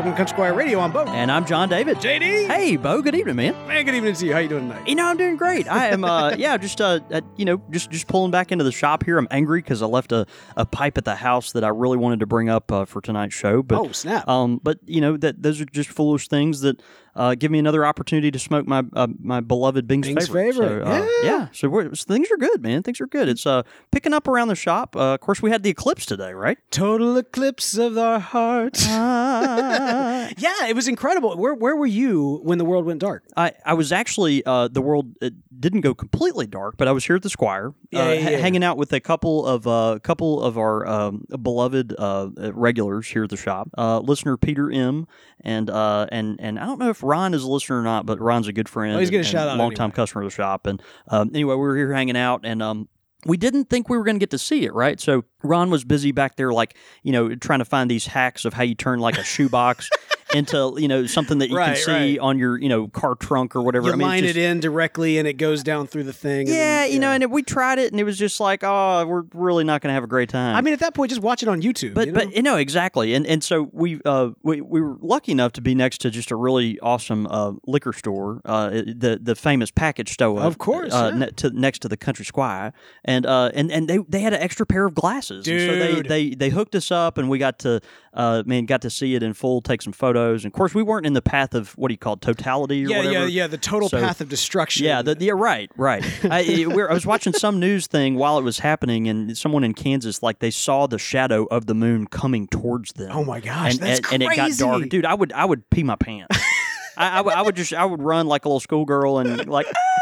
Welcome to Country Squire Radio. I'm Beau. And I'm John David. JD. Hey, Beau. Good evening, man. Man, good evening to you. How you doing tonight? You know, I'm doing great. I am, uh, yeah, just, uh, uh, you know, just just pulling back into the shop here. I'm angry because I left a, a pipe at the house that I really wanted to bring up uh, for tonight's show. But, Oh, snap. Um, but you know that those are just foolish things that uh, give me another opportunity to smoke my uh, my beloved Bing's, Bing's favorite. favorite. So, uh, Yeah. So, we're, so things are good, man. Things are good. It's uh picking up around the shop. Uh, of course, we had the eclipse today, right? Total eclipse of our hearts. Ah. yeah, it was incredible. Where where were you when the world went dark? I, I was actually uh, the world didn't go completely dark, but I was here at the Squire, Yeah, uh, yeah, yeah. hanging out with a couple of uh, couple of our um, beloved uh, regulars here at the shop. Uh, listener Peter M. and uh, and and I don't know if Ron is a listener or not, but Ron's a good friend. Oh, he's gonna shout out long time anyway. customer of the shop. And um, anyway, we were here hanging out and. Um, we didn't think we were going to get to see it, right? So Ron was busy back there, like you know, trying to find these hacks of how you turn like a shoebox into you know something that you Right, can see right. on your you know car trunk or whatever. You I mean, line just- it in directly, and it goes down through the thing. Yeah, then- you know, and it, we tried it, and it was just like, oh, we're really not going to have a great time. I mean, at that point, just watch it on YouTube. but you know? but you know exactly, and and so we uh we, we were lucky enough to be next to just a really awesome uh, liquor store, uh the the famous package store, Of course, uh, yeah. ne- to, next to the Country Squire, and uh and and they they had an extra pair of glasses, And so they they they hooked us up, and we got to uh man got to see it in full, take some photos, and of course we weren't in the path of what do you call it, totality or yeah, whatever. yeah, yeah. The total So- path of destruction. Yeah, the, yeah, right, right. I, I was watching some news thing while it was happening, and someone in Kansas, like, they saw the shadow of the moon coming towards them. Oh my gosh, and, that's and, and it got dark, dude. I would, I would pee my pants. I, I, would, I would just, I would run like a little schoolgirl and like, "Ah!"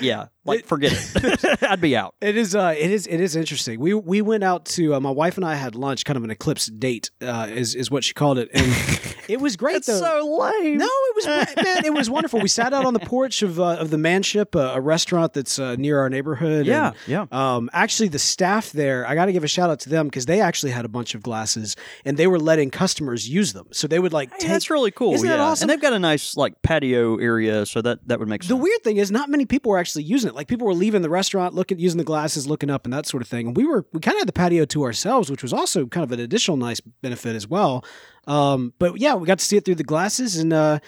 Yeah, like forget it. I'd be out. It is. Uh, it is. It is interesting. We we went out to uh, my wife and I had lunch, kind of an eclipse date, uh, is is what she called it, and it was great. It's though. so lame. No, it was man. It was wonderful. We sat out on the porch of uh, of the Manship, uh, a restaurant that's uh, near our neighborhood. Yeah, and, yeah. Um, actually, the staff there, I got to give a shout out to them because they actually had a bunch of glasses and they were letting customers use them. So they would like Hey, take. that's really cool. Isn't yeah. that awesome? And they've got a nice like patio area, so that that would make sense. The weird thing is, not many people were actually using it. Like people were leaving the restaurant, looking, using the glasses, looking up, and that sort of thing. And we were, we kind of had the patio to ourselves, which was also kind of an additional nice benefit as well. Um, but yeah, we got to see it through the glasses, and uh,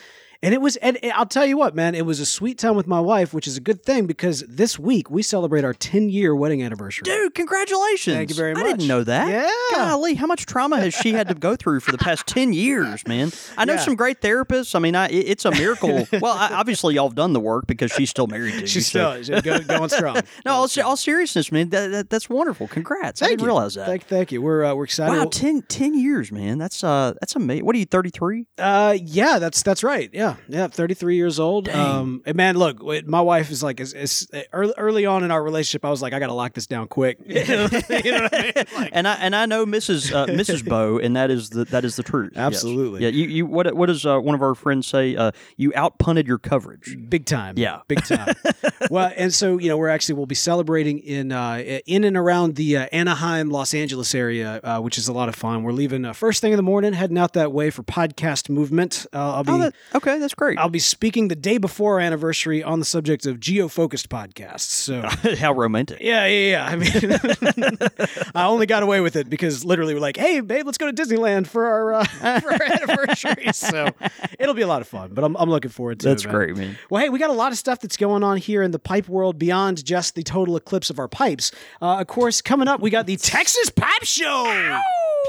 and it was, and, I'll tell you what, man, it was a sweet time with my wife, which is a good thing because this week we celebrate our 10 year wedding anniversary. Dude, congratulations. Thank you very much. I didn't know that. Yeah. Golly, how much trauma has she had to go through for the past 10 years, man? I know Yeah. some great therapists. I mean, I, it's a miracle. well, I, obviously, y'all have done the work because she's still married to you. She's so- still she's going strong. No, all, se- all seriousness, man. That, that, that's wonderful. Congrats. I didn't you. realize that. Thank, thank you. We're uh, we're excited. wow, 10, 10 years, man. That's uh, that's amazing. What are you, 33? Uh, yeah, that's that's right. Yeah, yeah, thirty three years old. Um, and man, look, my wife is like, is, is early, early on in our relationship, I was like, I got to lock this down quick. you know what I mean? Like, and I and I know Mrs. Uh, Mrs. Beau, and that is the that is the truth. Yes. Absolutely. Yeah. You you what what does uh, one of our friends say? Uh, you outpunted your coverage. big time. Yeah. big time. well, and so you know, we're actually we'll be celebrating in uh, in and around the uh, Anaheim, Los Angeles area, uh, which is a lot of fun. We're leaving uh, first thing in the morning, heading out that way for podcast movement. Uh, I'll be. Oh, that, okay, that's great. I'll be speaking the day before our anniversary on the subject of geo-focused podcasts. So How romantic. Yeah, yeah, yeah. I mean, I only got away with it because literally we're like, "Hey, babe, let's go to Disneyland for our uh, for our anniversary." So it'll be a lot of fun. But I'm, I'm looking forward to That's it. man. great, man. Well, hey, we got a lot of stuff that's going on here in the pipe world beyond just the total eclipse of our pipes. Uh, of course, coming up, we got the Texas Pipe Show.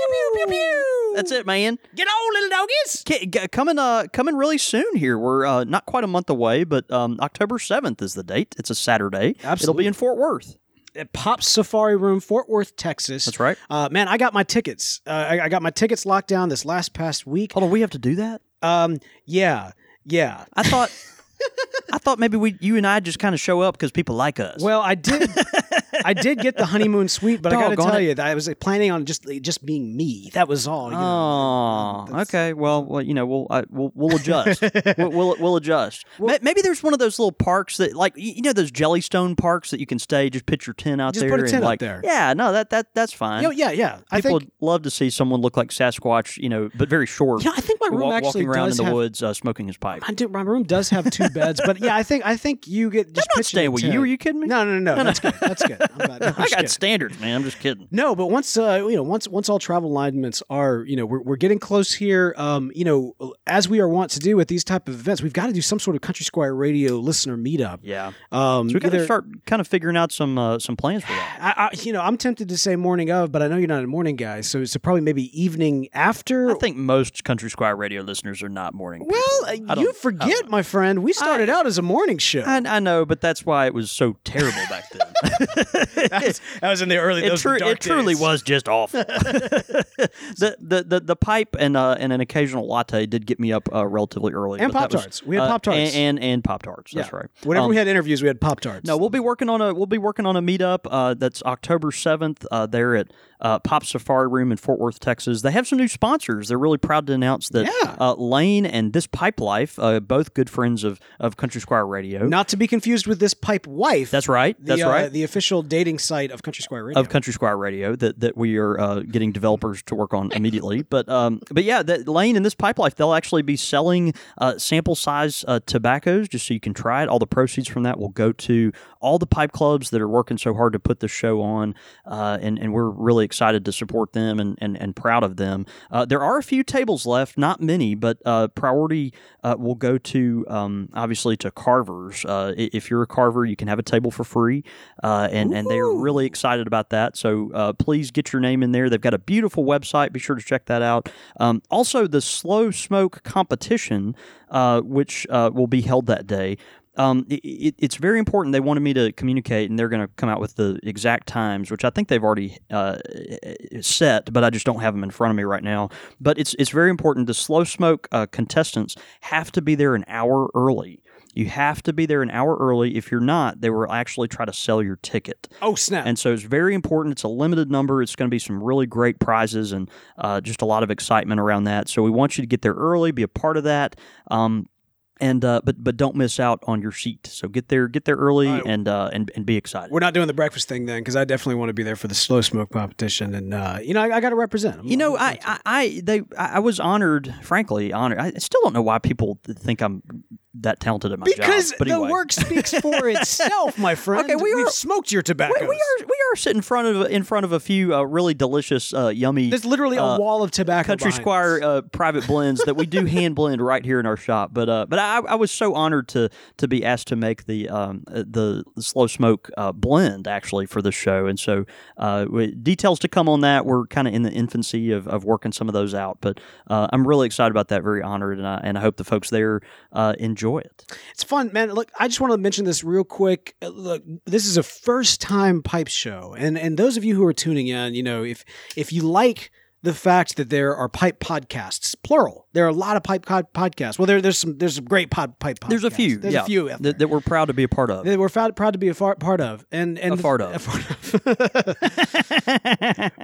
Pew, pew, pew, pew. That's it, man. Get on, little doggies. K- g- coming, uh, coming really soon here. We're uh, not quite a month away, but um, October seventh is the date. It's a Saturday. It'll be in Fort Worth. At Pop's Safari Room, Fort Worth, Texas. That's right. Uh, man, I got my tickets. Uh, I, I got my tickets locked down this last past week. Hold on, we have to do that. Um, yeah, yeah. I thought, I thought maybe we, you and I, just kind of show up because people like us. Well, I did. I did get the honeymoon suite, but I got to tell it. you that I was planning on just just being me. That was all. You know. Oh, okay. Well, well, you know, we'll I, we'll, we'll adjust. we'll, we'll we'll adjust. Ma- Maybe there's one of those little parks that, like, you know, those Jellystone parks that you can stay. Just pitch your tent out Just there. put a and tent like, there. Yeah, no, that that that's fine. You know, yeah, yeah. I People think. would love to see someone look like Sasquatch, you know, but very short. Yeah, I think my room wa- actually walking around does in the have. woods, uh, smoking his pipe. I do, my room does have two beds, but yeah, I think I think you get just pitching staying with you. Are you kidding me? No, no, no, no. That's good. That's good. I'm glad. I'm I got kidding. standards, man. I'm just kidding. No, but once uh, you know, once once all travel alignments are, you know, we're, we're getting close here. Um, you know, as we are wont to do at these type of events, we've got to do some sort of Country Squire Radio listener meetup. Yeah. Um, So we got to start kind of figuring out some uh, some plans for that. I, I, you know, I'm tempted to say morning of, but I know you're not a morning guy, so so probably maybe evening after. I think most Country Squire radio listeners are not morning. well, you forget, my friend. We started out as a morning show. I, I know, but that's why it was so terrible back then. that was in the early. it, tru- it truly was just awful. the, the the the pipe and uh, and an occasional latte did get me up uh, relatively early. And was- Pop-Tarts. We had uh, Pop-Tarts. and and, and pop tarts. That's right. Whenever Um, we had interviews, we had Pop Tarts. No, we'll be working on a we'll be working on a meetup uh, that's October seventh. Uh, there at uh, Pop Safari Room in Fort Worth, Texas. They have some new sponsors. They're really proud to announce that Yeah. uh, Lane and This Pipe Life, uh, both good friends of of Country Squire Radio. Not to be confused with this pipe wife. That's right. The, That's uh, right. The official dating site of Country Squire Radio. of Country Squire Radio that, that we are uh, getting developers to work on immediately. But um, but yeah, that Lane and this Pipe Life, they'll actually be selling uh, sample size uh, tobaccos just so you can try it. All the proceeds from that will go to all the pipe clubs that are working so hard to put the show on, uh, and and we're really excited to support them and and, and proud of them. Uh, there are a few tables left, not many, but uh, priority uh, will go to um, obviously to carvers. Uh, if you're a carver, you can have a table for free, uh, and and they're really excited about that. So uh, please get your name in there. They've got a beautiful website. Be sure to check that out. Um, also, the slow smoke competition, uh, which uh, will be held that day. Um, it, it, it's very important. They wanted me to communicate, and they're going to come out with the exact times, which I think they've already uh, set, but I just don't have them in front of me right now. But it's it's very important. The slow smoke uh, contestants have to be there an hour early. You have to be there an hour early. If you're not, they will actually try to sell your ticket. oh snap! And so it's very important. It's a limited number. It's going to be some really great prizes and uh, just a lot of excitement around that. So we want you to get there early, be a part of that. Um, and uh, but but don't miss out on your seat. So get there get there early right. and uh, and and be excited. We're not doing the breakfast thing then, because I definitely want to be there for the slow smoke competition, and uh, you know I, I got to represent. I'm- You know, I, I, I they I was honored, frankly honored. I still don't know why people think I'm that talented at my because job. But the work speaks for itself, my friend. Okay, we We've are- smoked your tobacco. we, we are we are sitting in front of in front of a few uh, really delicious, uh, yummy. There's literally a uh, wall of tobacco. Country Squire uh, private blends that we do hand blend right here in our shop. But uh, but I, I was so honored to to be asked to make the um, uh, the, slow smoke uh, blend actually for the show, and so uh, details to come on that. We're kind of in the infancy of, of working some of those out, but uh, I'm really excited about that. Very honored, and I, and I hope the folks there uh, enjoy it. It's fun, man. Look, I just want to mention this real quick. Uh, Look, this is a first time pipe show, and and those of you who are tuning in, you know, if if you like the fact that there are pipe podcasts, plural, there are a lot of pipe pod- podcasts. Well, there, there's some there's some great pod, pipe podcasts. There's a few, There's yeah, a few that, that we're proud to be a part of. that we're proud, proud to be a far, part of, and and A fart of. a fart of.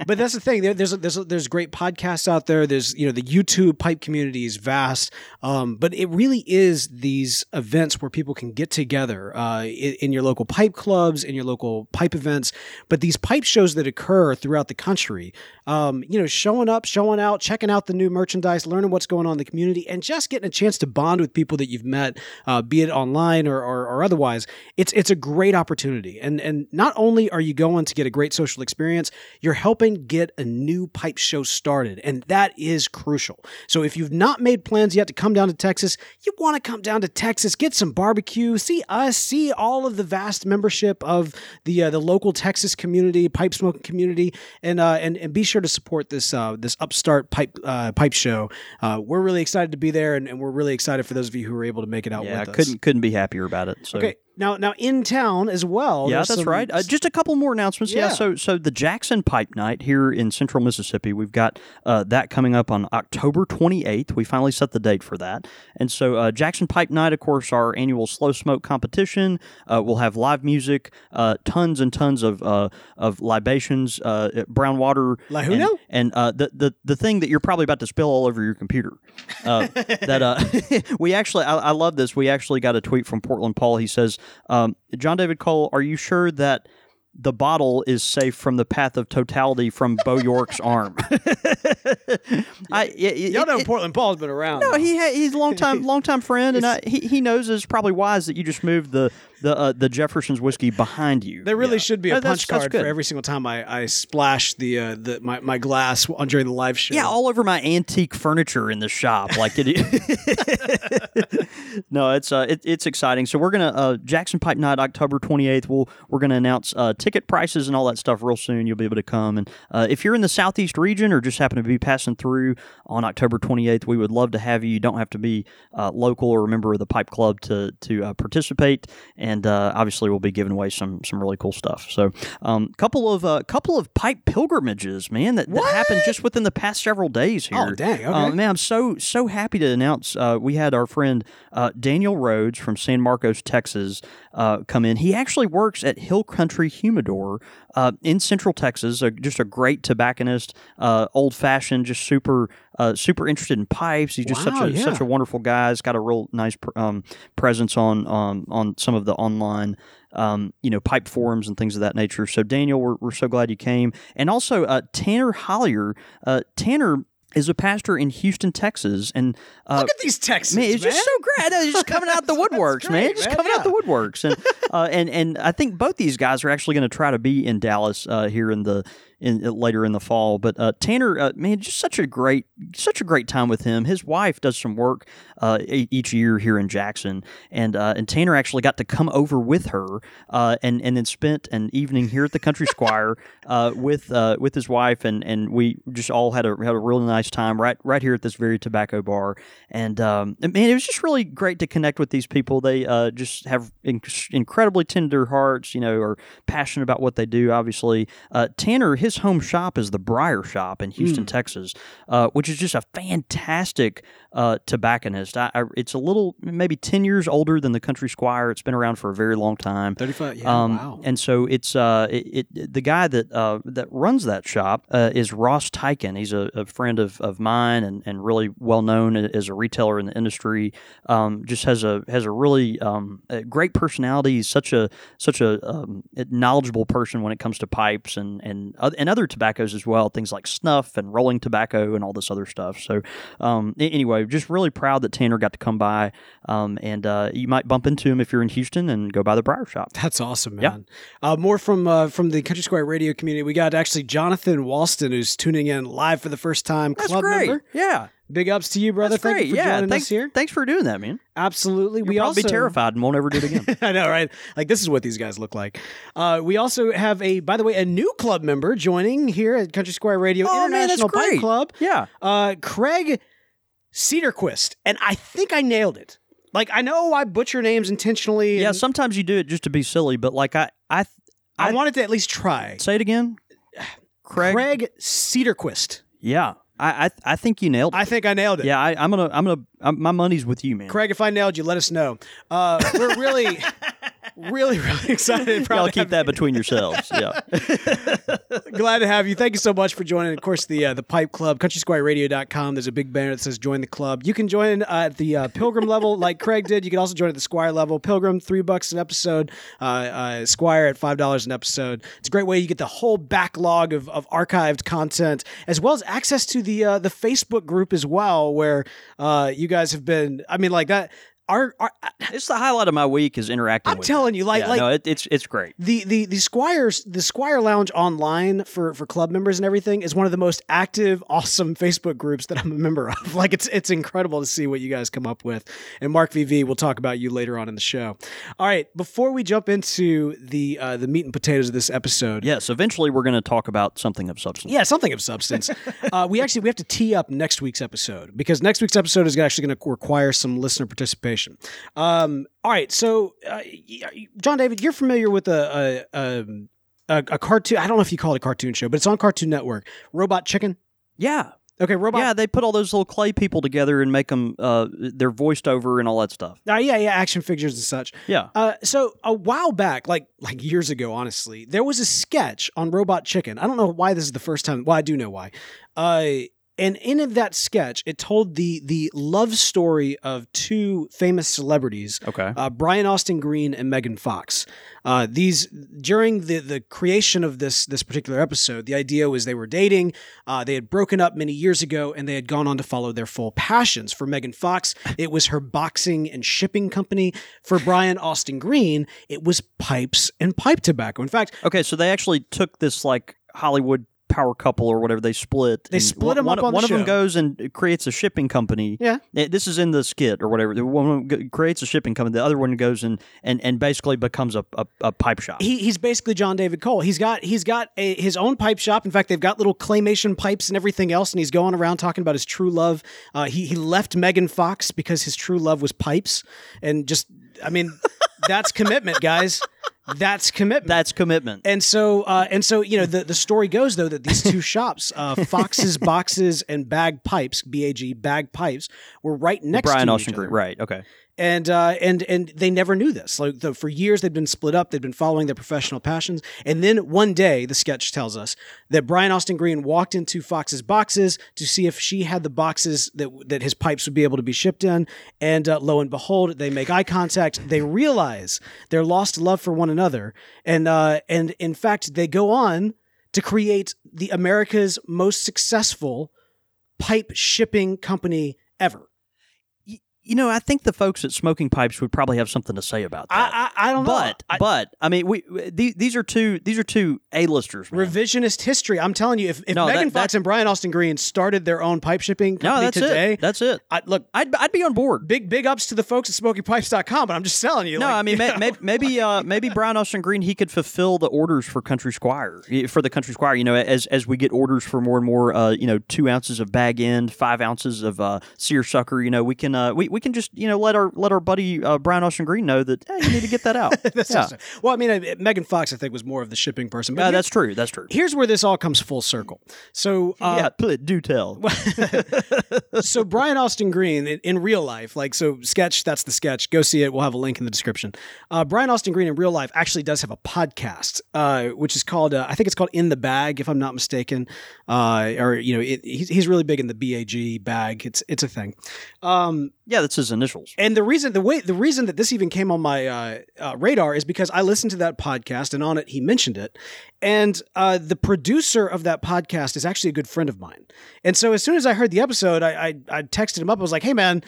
but that's the thing. There, there's there's there's great podcasts out there. There's you know the YouTube pipe community is vast, um, but it really is these events where people can get together uh, in, in your local pipe clubs, in your local pipe events. But these pipe shows that occur throughout the country, um, you know, showing up, showing out, checking out the new merchandise, learning what's going on in the community, and just getting a chance to bond with people that you've met, uh, be it online or, or, or otherwise. It's it's a great opportunity, and and not only are you going to get a great social experience, you're helping get a new pipe show started, and that is crucial. So if you've not made plans yet to come down to Texas, you want to come down to Texas, get some barbecue, see us, see all of the vast membership of the uh, the local Texas community, pipe smoking community, and uh, and and be sure to support this uh, this upstart pipe uh, pipe show. Uh, we're really excited to be there, and, and we're really excited for those of you who were able to make it out yeah, with us. couldn't couldn't be happier about it. So Okay, Now, now in town as well. yeah, that's some- right. Uh, just a couple more announcements. Yeah. Yeah. So, so the Jackson Pipe Night here in Central Mississippi, we've got uh, that coming up on October 28th. We finally set the date for that, and so uh, Jackson Pipe Night, of course, our annual slow smoke competition. Uh, we'll have live music, uh, tons and tons of uh, of libations, uh, brown water, and, and uh, the the the thing that you're probably about to spill all over your computer. Uh, that uh, we actually, I, I love this. We actually got a tweet from Portland Paul. He says, um, "John David Cole, are you sure that?" The bottle is safe from the path of totality from Beau York's arm. I, it- it- Y'all know it- Portland Paul's been around. no, he ha- he's a long time long time friend, and I, he he knows it's probably wise that you just moved the the uh, the Jefferson's whiskey behind you. There really Yeah. should be a Uh, that's- punch that's card good. for every single time I, I splash the uh, the my, my glass on during the live show. Yeah, all over my antique furniture in the shop. Like it. no, it's uh, it, it's exciting. So we're gonna uh, Jackson Pipe Night, October twenty eighth. We'll we're gonna announce uh, ticket prices and all that stuff real soon. You'll be able to come, and uh, if you're in the southeast region or just happen to be passing through on October twenty eighth, we would love to have you. You don't have to be uh, local or a member of the Pipe Club to to uh, participate, and uh, obviously we'll be giving away some some really cool stuff. So, um, couple of uh, couple of pipe pilgrimages, man, that, that happened just within the past several days here. Oh, dang, okay. Uh, man, I'm so so happy to announce uh, we had our friend uh, Daniel Rhodes from San Marcos, Texas, uh, come in. He actually works at Hill Country Humidor uh, in Central Texas. Just a great tobacconist, uh, old fashioned, just super uh, super interested in pipes. He's just Wow, such a yeah. such a wonderful guy. He's got a real nice pr- um, presence on um, on some of the online um, you know, pipe forums and things of that nature. So, Daniel, we're, we're so glad you came. And also, uh, Tanner Hollier. Uh, Tanner is a pastor in Houston, Texas. And uh, Look at these Texans, man, it's just so great. I know, He's just coming out the woodworks, man. great, Just man, coming out the woodworks. And, uh, and, and I think both these guys are actually going to try to be in Dallas uh, here in the in later in the fall. But uh, Tanner, uh, man, just such a great, such a great time with him. His wife does some work uh, each year here in Jackson, and uh, and Tanner actually got to come over with her, uh, and and then spent an evening here at the Country Squire uh, with uh, with his wife, and and we just all had a had a really nice time right right here at this very tobacco bar, and um, and, man, it was just really great to connect with these people. They uh, just have inc- incredibly tender hearts, you know, are passionate about what they do. Obviously, uh, Tanner, his home shop is the Briar Shop in Houston, Texas, uh, which is just a fantastic uh, tobacconist. I, I, it's a little maybe ten years older than the Country Squire. It's been around for a very long time. Thirty-five. Yeah. Um, wow. And so it's uh, it, it the guy that uh, that runs that shop uh, is Ross Tyken. He's a, a friend of, of mine and, and really well known as a retailer in the industry. Um, just has a has a really um, a great personality. He's such a such a um, knowledgeable person when it comes to pipes and and and other tobaccos as well. Things like snuff and rolling tobacco and all this other stuff. So um, anyway, just really proud that Tanner got to come by. Um, and uh, you might bump into him if you're in Houston and go by the Briar Shop. That's awesome, Yeah. man. Uh, more from uh, from the Country Squire radio community. We got actually Jonathan Walston, who's tuning in live for the first time. That's club great. member. Yeah. Big ups to you, brother. That's Thank great. you for yeah, joining thanks, us here. Thanks for doing that, man. Absolutely. You'll we also be terrified and won't ever do it again. I know, right? Like this is what these guys look like. Uh, we also have a, by the way, a new club member joining here at Country Squire Radio Oh, man, International Pipe great. Club. yeah. Uh, Craig Cedarquist, and I think I nailed it. Like I know I butcher names intentionally. Yeah, and sometimes you do it just to be silly, but like I I, I, I- wanted to at least try. say it again. Craig. Craig Cedarquist. Yeah. I, I I think you nailed it. I think I nailed it. yeah, I, I'm gonna I'm gonna I'm, my money's with you, man. Craig, if I nailed you, let us know. Uh, we're really, really, really excited. and proud Y'all to keep have that between yourselves. Yeah. Glad to have you. Thank you so much for joining. Of course, the uh, the Pipe Club, countrysquireradio.com. There's a big banner that says join the club. You can join uh, at the uh, Pilgrim level like Craig did. You can also join at the Squire level. Pilgrim, three bucks an episode. Uh, uh, Squire at $5 an episode. It's a great way. You get the whole backlog of, of archived content as well as access to the uh, the Facebook group as well, where uh, you guys have been, I mean, like that. Our, our it's the highlight of my week is interacting. I'm with telling you, like- Yeah, like- no, it, it's it's great. the the the squires the squire lounge online for for club members and everything is one of the most active awesome facebook groups that i'm a member of like it's it's incredible to see what you guys come up with and mark vv we'll talk about you later on in the show all right before we jump into the uh the meat and potatoes of this episode Yes, eventually we're going to talk about something of substance. yeah, something of substance. uh, we actually we have to tee up next week's episode because next week's episode is actually going to require some listener participation. Situation. Um, all right, so uh, John David, you're familiar with a a, a a cartoon. I don't know if you call it a cartoon show, but it's on Cartoon Network. Robot Chicken. Yeah, Okay, Robot. yeah. They put all those little clay people together and make them. Uh, they're voiced over and all that stuff. Uh, yeah, yeah, action figures and such. Yeah. Uh, so a while back, like like years ago, honestly, there was a sketch on Robot Chicken. I don't know why this is the first time. Well, I do know why. Uh, and in that sketch, it told the the love story of two famous celebrities, Okay. uh, Brian Austin Green and Megan Fox. Uh, these during the the creation of this this particular episode, the idea was they were dating. Uh, they had broken up many years ago, and they had gone on to follow their full passions. For Megan Fox, it was her boxing and shipping company. For Brian Austin Green, it was pipes and pipe tobacco. In fact, Okay, so they actually took this like Hollywood power couple or whatever they split. They and split one, 'em one, up on the one of them show. goes and creates a shipping company. Yeah. Eh, This is in the skit or whatever. The One of them g- creates a shipping company. The other one goes and and, and basically becomes a, a, a pipe shop. he, he's basically John David Cole. He's got he's got a, his own pipe shop. In fact, they've got little claymation pipes and everything else, and he's going around talking about his true love. Uh, he he left Megan Fox because his true love was pipes, and just I mean, that's commitment, guys. That's commitment. That's commitment. and so, uh, and so, you know, the, the story goes though that these two shops, uh, Fox's Boxes and Bag Pipes, B A G Bag Pipes, were right next Brian to Austin each Green. other Right. Okay. and uh, and and they never knew this. Like the, for years, they'd been split up. They'd been following their professional passions, and then one day, the sketch tells us that Brian Austin Green walked into Fox's boxes to see if she had the boxes that that his pipes would be able to be shipped in, and uh, lo and behold, they make eye contact. They realize their lost love for one another, and uh, and in fact, they go on to create the America's most successful pipe shipping company ever. You know, I think the folks at Smoking Pipes would probably have something to say about that. I, I, I don't know. but I- but I mean, we these, these are two these are two A-listers. man. revisionist history. I'm telling you, if, if No, Megan that- Fox and Brian Austin Green started their own pipe shipping no, company that's today, it. That's it. I, look, I'd I'd be on board. big big ups to the folks at SmokingPipes.com. But I'm just telling you, No, like, I mean may, maybe uh, maybe Brian Austin Green he could fulfill the orders for Country Squire for the Country Squire. You know, as as we get orders for more and more, uh, you know, two ounces of bag end, five ounces of uh, seersucker. You know, we can uh, we, we can just you know let our let our buddy uh, Brian Austin Green know that hey, you need to get that out. That's yeah, just- well, I mean, uh, Megan Fox, I think, was more of the shipping person. But Uh, here- that's true. That's true. here's where this all comes full circle. So, uh, yeah, do tell. so Brian Austin Green in, in real life, like so sketch, that's the sketch. Go see it. We'll have a link in the description. Uh, Brian Austin Green in real life actually does have a podcast, uh, which is called uh, I think it's called In the Bag, if I'm not mistaken. Uh, or you know, it, he's, he's really big in the BAG bag. It's it's a thing. Um, Yeah, that's his initials. and the reason the way the reason that this even came on my uh, uh, radar is because I listened to that podcast and on it he mentioned it, and uh, the producer of that podcast is actually a good friend of mine. And so as soon as I heard the episode, I I, I texted him up. I was like, "Hey man."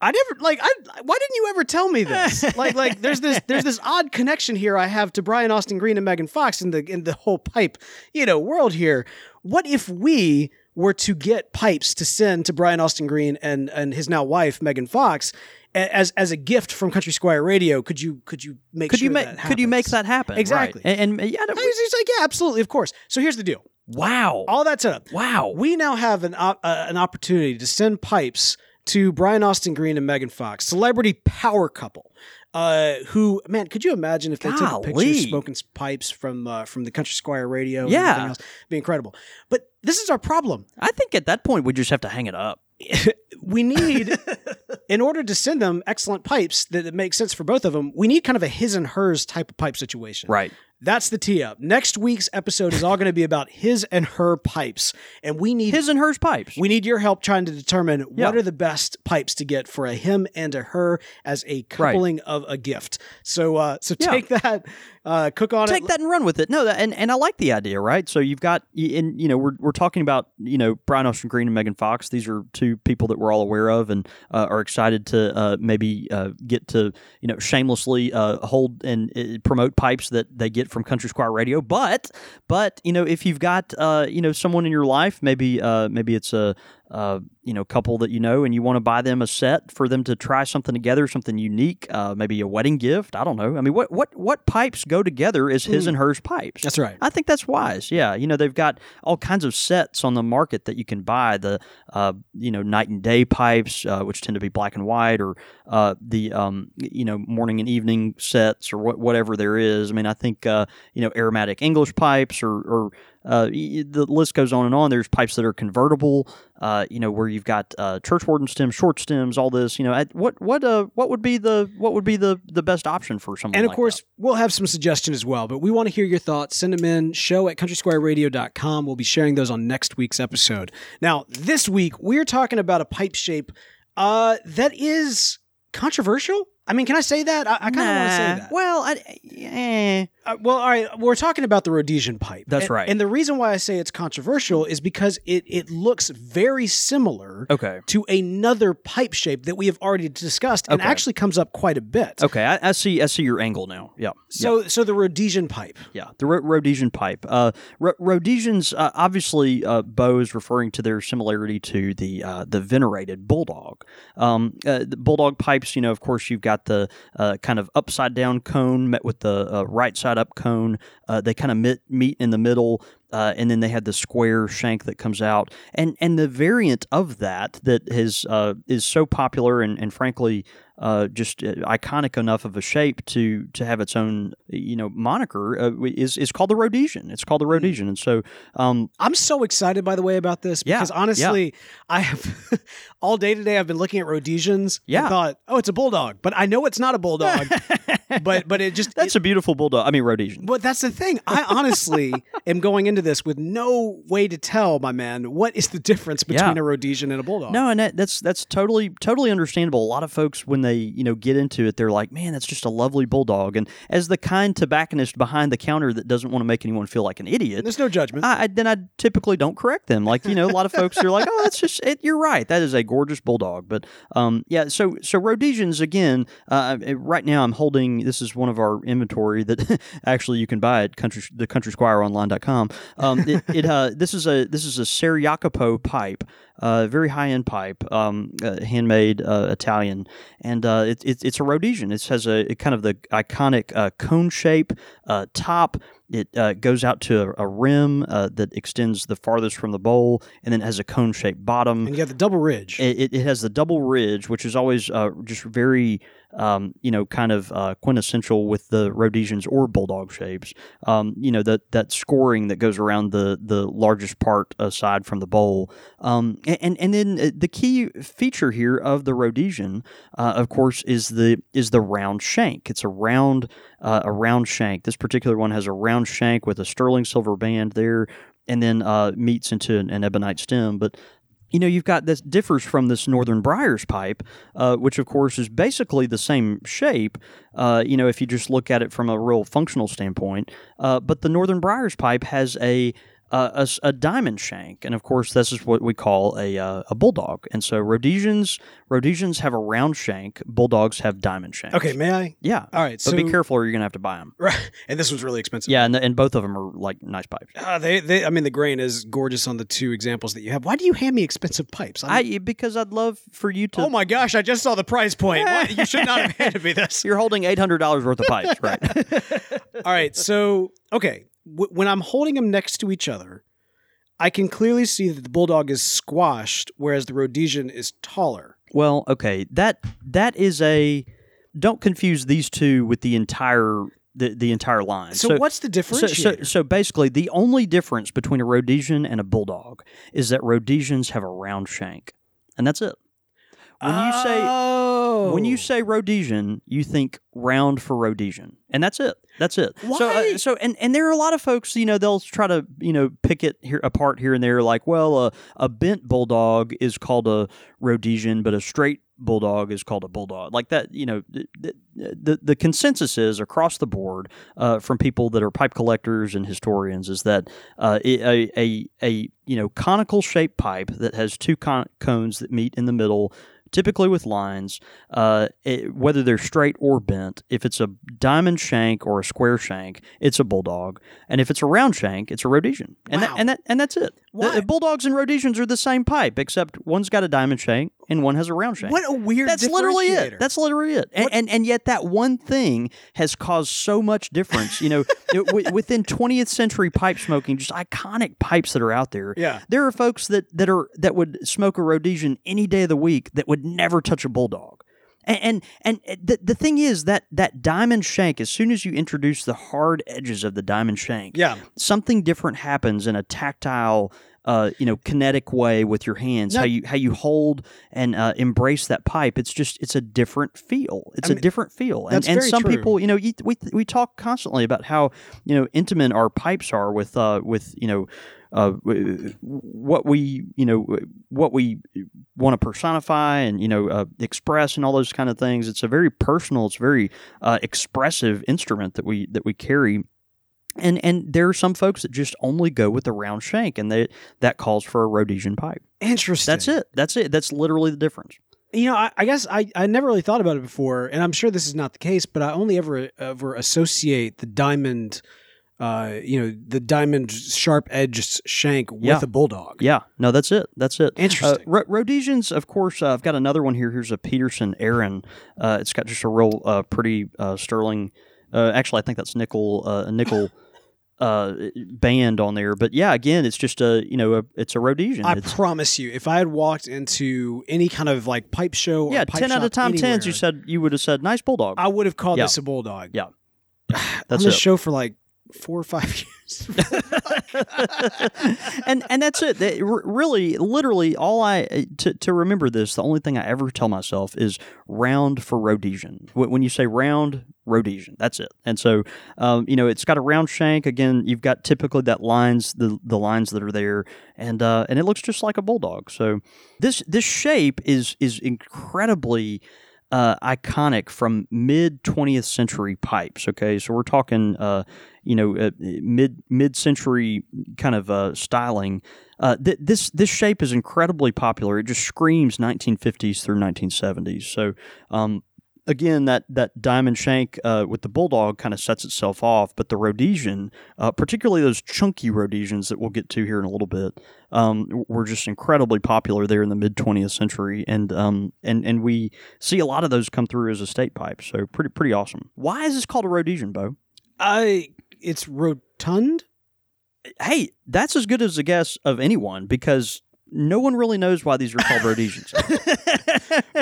I never like I why didn't you ever tell me this? like like there's this there's this odd connection here I have to Brian Austin Green and Megan Fox in the in the whole pipe, you know, world here. What if we were to get pipes to send to Brian Austin Green and and his now wife Megan Fox as as a gift from Country Squire Radio? Could you could you make Could sure you make that could you make that happen? Right. Exactly. And, and yeah, And He's, he's like, yeah, absolutely, of course. So here's the deal. wow, All that set up. wow. We now have an uh, an opportunity to send pipes to Brian Austin Green and Megan Fox, celebrity power couple. Uh, who man? Could you imagine if they took a picture smoking pipes from uh, from the Country Squire radio? And Yeah. everything else? It'd be incredible. But this is our problem. I think at that point we just have to hang it up. we need, in order to send them excellent pipes that, that make sense for both of them, we need kind of a his and hers type of pipe situation. Right. That's the tee up. Next week's episode is all going to be about his and her pipes, and we need His and hers pipes. we need your help trying to determine Yeah. what are the best pipes to get for a him and a her as a coupling of a gift. So, uh, so Yeah. take that, uh, cook on take it. Take that and run with it. No, that, and and I like the idea, right? So you've got, and you know, we're we're talking about you know Brian Austin Green and Megan Fox. These are two people that we're all aware of and uh, are excited to uh, maybe uh, get to you know shamelessly uh, hold and uh, promote pipes that they get from Country Squire Radio. But but you know if you've got uh, you know someone in your life, maybe uh, maybe it's a uh, you know couple that you know, and you want to buy them a set for them to try something together, something unique, uh, maybe a wedding gift. I don't know. I mean, what what what pipes go together is his and hers pipes? That's right. I think that's wise. Yeah, you know they've got all kinds of sets on the market that you can buy. The uh, you know night and day pipes, uh, which tend to be black and white, or uh, the um, you know morning and evening sets, or what, whatever there is. I mean, I think uh, you know aromatic English pipes, or, or uh, the list goes on and on. There's pipes that are convertible. Uh, you know where you've got uh, church warden stems, short stems, all this. You know, at- what what uh what would be the what would be the the best option for someone? And of like course, we'll have some suggestions as well, but we want to hear your thoughts. Send them in, show at countrysquireradio.com. We'll be sharing those on next week's episode. Now, this week, we're talking about a pipe shape uh, that is controversial. I mean, can I say that? I, I kind of want to say that. Well, I, eh. Uh, well, all right. We're talking about the Rhodesian pipe. That's And- right. And the reason why I say it's controversial is because it it looks very similar okay. to another pipe shape that we have already discussed, and Okay. actually comes up quite a bit. Okay, I, I see. I see your angle now. Yeah. So, so the Rhodesian pipe. Yeah, the Rho- Rhodesian pipe. Uh, Rho- Rhodesians, uh, obviously, uh, Beau is referring to their similarity to the uh, the venerated bulldog. Um, uh, the bulldog pipes, you know, of course, you've got the uh, kind of upside down cone met with the uh, right side up cone. Uh, they kind of meet, in the middle. Uh, and then they had the square shank that comes out, and and the variant of that that is uh, is so popular and, and frankly uh, just uh, iconic enough of a shape to to have its own you know moniker uh, is is called the Rhodesian. It's called the Rhodesian, and so um, I'm so excited, by the way, about this Yeah, because honestly, I have all day today. I've been looking at Rhodesians. Yeah. and thought, oh, it's a bulldog, but I know it's not a bulldog. but but it just that's it- a beautiful bulldog. I mean Rhodesian. But that's the thing. I honestly am going into this with no way to tell, my man, what is the difference between Yeah. a Rhodesian and a bulldog. No, and that, that's that's totally totally understandable. A lot of folks when they you know get into it, they're like, "Man, that's just a lovely bulldog." And as the kind tobacconist behind the counter that doesn't want to make anyone feel like an idiot, there's no judgment. I, I then I typically don't correct them. Like you know, a lot of folks are like, "Oh, that's just it, you're right. That is a gorgeous bulldog." But um, yeah, so so Rhodesians again. Uh, right now, I'm holding. This is one of our inventory that actually you can buy at country the countrysquireonline.com. Um, it, it uh, this is a this is a Ser Jacopo pipe. Uh, very high end pipe, um, uh, handmade uh, Italian, and uh, it, it, it's a Rhodesian. It has a it kind of the iconic uh, cone shape uh, top. It uh, goes out to a, a rim uh, that extends the farthest from the bowl, and then it has a cone shaped bottom. and you got the double ridge. It, it, it has the double ridge, which is always uh, just very, um, you know, kind of uh, quintessential with the Rhodesians or bulldog shapes. Um, you know, that that scoring that goes around the the largest part aside from the bowl. Um, and and then uh, the key feature here of the Rhodesian, uh, of course, is the is the round shank. It's a round uh, a round shank. This particular one has a round shank with a sterling silver band there, and then uh, meets into an, an ebonite stem. But you know, you've got this differs from this Northern Briars pipe, uh, which of course is basically the same shape. Uh, you know, if you just look at it from a real functional standpoint, uh, but the Northern Briars pipe has a uh, a, a diamond shank, and of course, this is what we call a uh, a bulldog. And so Rhodesians Rhodesians have a round shank, bulldogs have diamond shanks. okay, may I? yeah, All right, but so be careful, or you're gonna have to buy them. Right, and this was really expensive. Yeah, and, and both of them are like nice pipes. Uh, they, they, I mean, the grain is gorgeous on the two examples that you have. Why do you hand me expensive pipes? I'm- I because I'd love for you to. oh my gosh, I just saw the price point. Why? You should not have handed me this. You're holding eight hundred dollars worth of pipes, right? All right, so okay, w- when I'm holding them next to each other, I can clearly see that the bulldog is squashed, whereas the Rhodesian is taller. Well, okay, that that is a. Don't confuse these two with the entire the, the entire line. So, what's the so, so, so basically, the only difference between a Rhodesian and a bulldog is that Rhodesians have a round shank, and that's it. When you say oh. when you say Rhodesian, you think round for Rhodesian, and that's it. That's it. So, uh, so, and and there are a lot of folks, you know, they'll try to, you know, pick it here apart here and there. Like, well, uh, a bent bulldog is called a Rhodesian, but a straight bulldog is called a bulldog. Like that, you know, the the, the consensus is across the board uh, from people that are pipe collectors and historians is that uh, a, a a you know conical shaped pipe that has two con- cones that meet in the middle typically with lines, uh, it- whether they're straight or bent. If it's a diamond shank or a square shank, it's a bulldog, and if it's a round shank, it's a Rhodesian, and Wow. that, and that and that's it. The- Why- The, bulldogs and Rhodesians are the same pipe, except one's got a diamond shank and one has a round shank. What a weird. That's literally it. That's literally it. And, and and yet that one thing has caused so much difference. You know, it- wi- within 20th century pipe smoking, just iconic pipes that are out there. Yeah. There are folks that that are that would smoke a Rhodesian any day of the week that would never touch a bulldog. And and, and eh, the, the thing is that that diamond shank, as soon as you introduce the hard edges of the diamond shank, yeah. something different happens in a tactile uh, you know kinetic way with your hands No. how you how you hold and uh, embrace that pipe. It's just it's a different feel. It's I a mean, different feel. And, and some true. people you know you, we we talk constantly about how you know intimate our pipes are with uh with you know uh, what we you know what we want to personify and you know uh, express and all those kind of things. It's a very personal it's a very uh, expressive instrument that we that we carry and and there are some folks that just only go with the round shank and they, that calls for a Rhodesian pipe Interesting. that's it that's it that's literally the difference You know, I, I guess I, I never really thought about it before, and I'm sure this is not the case, but I only ever ever associate the diamond, uh, you know, the diamond sharp edged shank with Yeah. a bulldog. yeah no that's it that's it Interesting. Uh, Rho- Rhodesians, of course, uh, I've got another one here. Here's a Peterson Aran. Uh, it's got just a real uh, pretty uh, sterling. Uh, actually, I think that's nickel uh, nickel uh, band on there. But yeah, again, it's just a you know a, it's a Rhodesian. I It's, promise you, if I had walked into any kind of like pipe show, or yeah, pipe ten out of time tens. You said you would have said nice bulldog. I would have called Yeah. this a bulldog. Yeah. That's it. show for like four or five years. and and that's it. That really, literally, all I uh, to to remember this. The only thing I ever tell myself is round for Rhodesian. When you say round, Rhodesian. That's it. And so, um, you know, it's got a round shank. Again, you've got typically that lines the the lines that are there, and uh, and it looks just like a bulldog. So this this shape is is incredibly uh, iconic from mid 20th century pipes. Okay, so we're talking, uh, you know, uh, mid mid century kind of uh, styling. Uh, th- this this shape is incredibly popular. It just screams 1950s through 1970s. So. Um, Again, that, that diamond shank uh, with the bulldog kind of sets itself off, but the Rhodesian, uh, particularly those chunky Rhodesians that we'll get to here in a little bit, um, were just incredibly popular there in the mid 20th century, and um, and and we see a lot of those come through as a state pipe. So pretty pretty awesome. Why is this called a Rhodesian, Beau? I it's rotund. Hey, that's as good as a guess of anyone because no one really knows why these are called Rhodesians.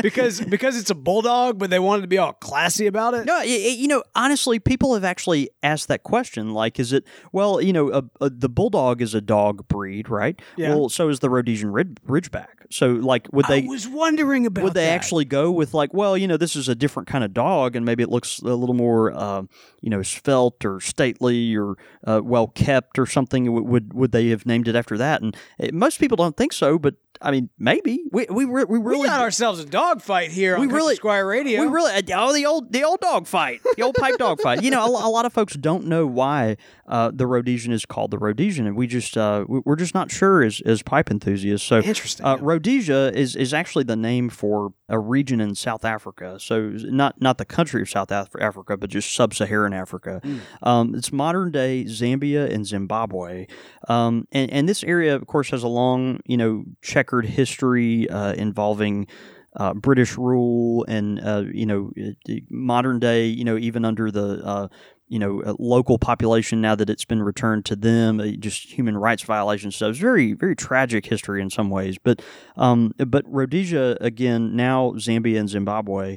because because it's a bulldog, but they wanted to be all classy about it. No, y- y- you know, honestly, people have actually asked that question. Like, is it well? You know, a, a, the bulldog is a dog breed, right? Yeah. Well, so is the Rhodesian rid- Ridgeback. So, like, would they I was wondering about. would they that. actually go with like, well, you know, this is a different kind of dog, and maybe it looks a little more, uh, you know, svelte or stately or uh, well kept or something? Would would they have named it after that? And uh, most people don't think so, but I mean, maybe we we we We really got ourselves a dog fight here We on really- Squire Radio. we really oh the old the old dog fight the old pipe dog fight. You know, a, a lot of folks don't know why uh, the Rhodesian is called the Rhodesian, and we just uh, we- we're just not sure as as pipe enthusiasts. So Interesting. uh, Rhodesia is is actually the name for a region in South Africa. So not not the country of South Af- Africa, but just sub-Saharan Africa. Um, it's modern day Zambia and Zimbabwe, um, and and this area, of course, has a long you know checkered history uh, involving. Uh, British rule and uh, you know uh, modern day you know even under the uh, you know uh, local population now that it's been returned to them just human rights violations so it's very very tragic history in some ways but um, but Rhodesia again now Zambia and Zimbabwe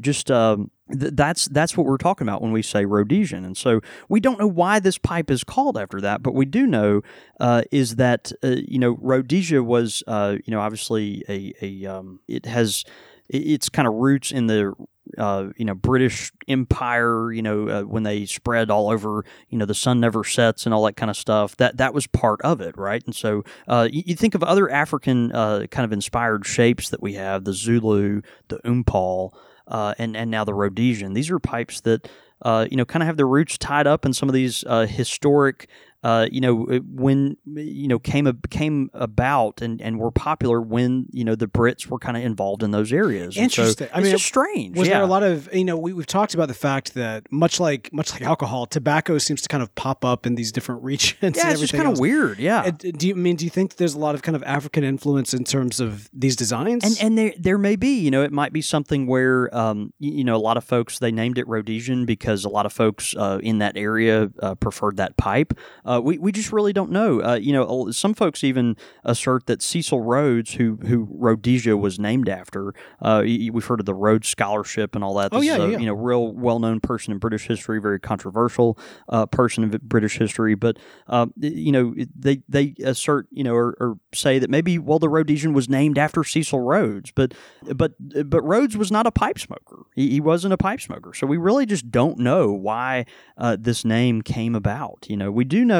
just um, th- that's that's what we're talking about when we say Rhodesian and so we don't know why this pipe is called after that but we do know uh, is that uh, you know Rhodesia was uh, you know obviously a, a um, it has its kind of roots in the uh, you know British Empire, you know uh, when they spread all over, you know the sun never sets and all that kind of stuff. That that was part of it, right? And so uh, you, you think of other African uh, kind of inspired shapes that we have: the Zulu, the Oom Paul, uh, and and now the Rhodesian. These are pipes that uh, you know, kind of have their roots tied up in some of these uh, historic uh, you know, when you know came came about and, and were popular when you know the Brits were kind of involved in those areas. And so Interesting. I it's mean, just strange. Was yeah. there a lot of you know we, we've talked about the fact that much like much like alcohol, tobacco seems to kind of pop up in these different regions. yeah, and it's just kind of weird. Yeah. Uh, Do you I mean do you think there's a lot of kind of African influence in terms of these designs? And and there there may be, you know, it might be something where, um, you know, a lot of folks they named it Rhodesian because a lot of folks uh, in that area uh, preferred that pipe. Uh, we we just really don't know. Uh, you know, some folks even assert that Cecil Rhodes, who who Rhodesia was named after, uh, we've heard of the Rhodes Scholarship and all that. Oh, yeah, is a, yeah, yeah. you know, real well known person in British history, very controversial uh, person in British history. But uh, you know, they they assert, you know, or, or say that maybe well, the Rhodesian was named after Cecil Rhodes, but but but Rhodes was not a pipe smoker. He, he wasn't a pipe smoker, so we really just don't know why uh, this name came about. You know, we do know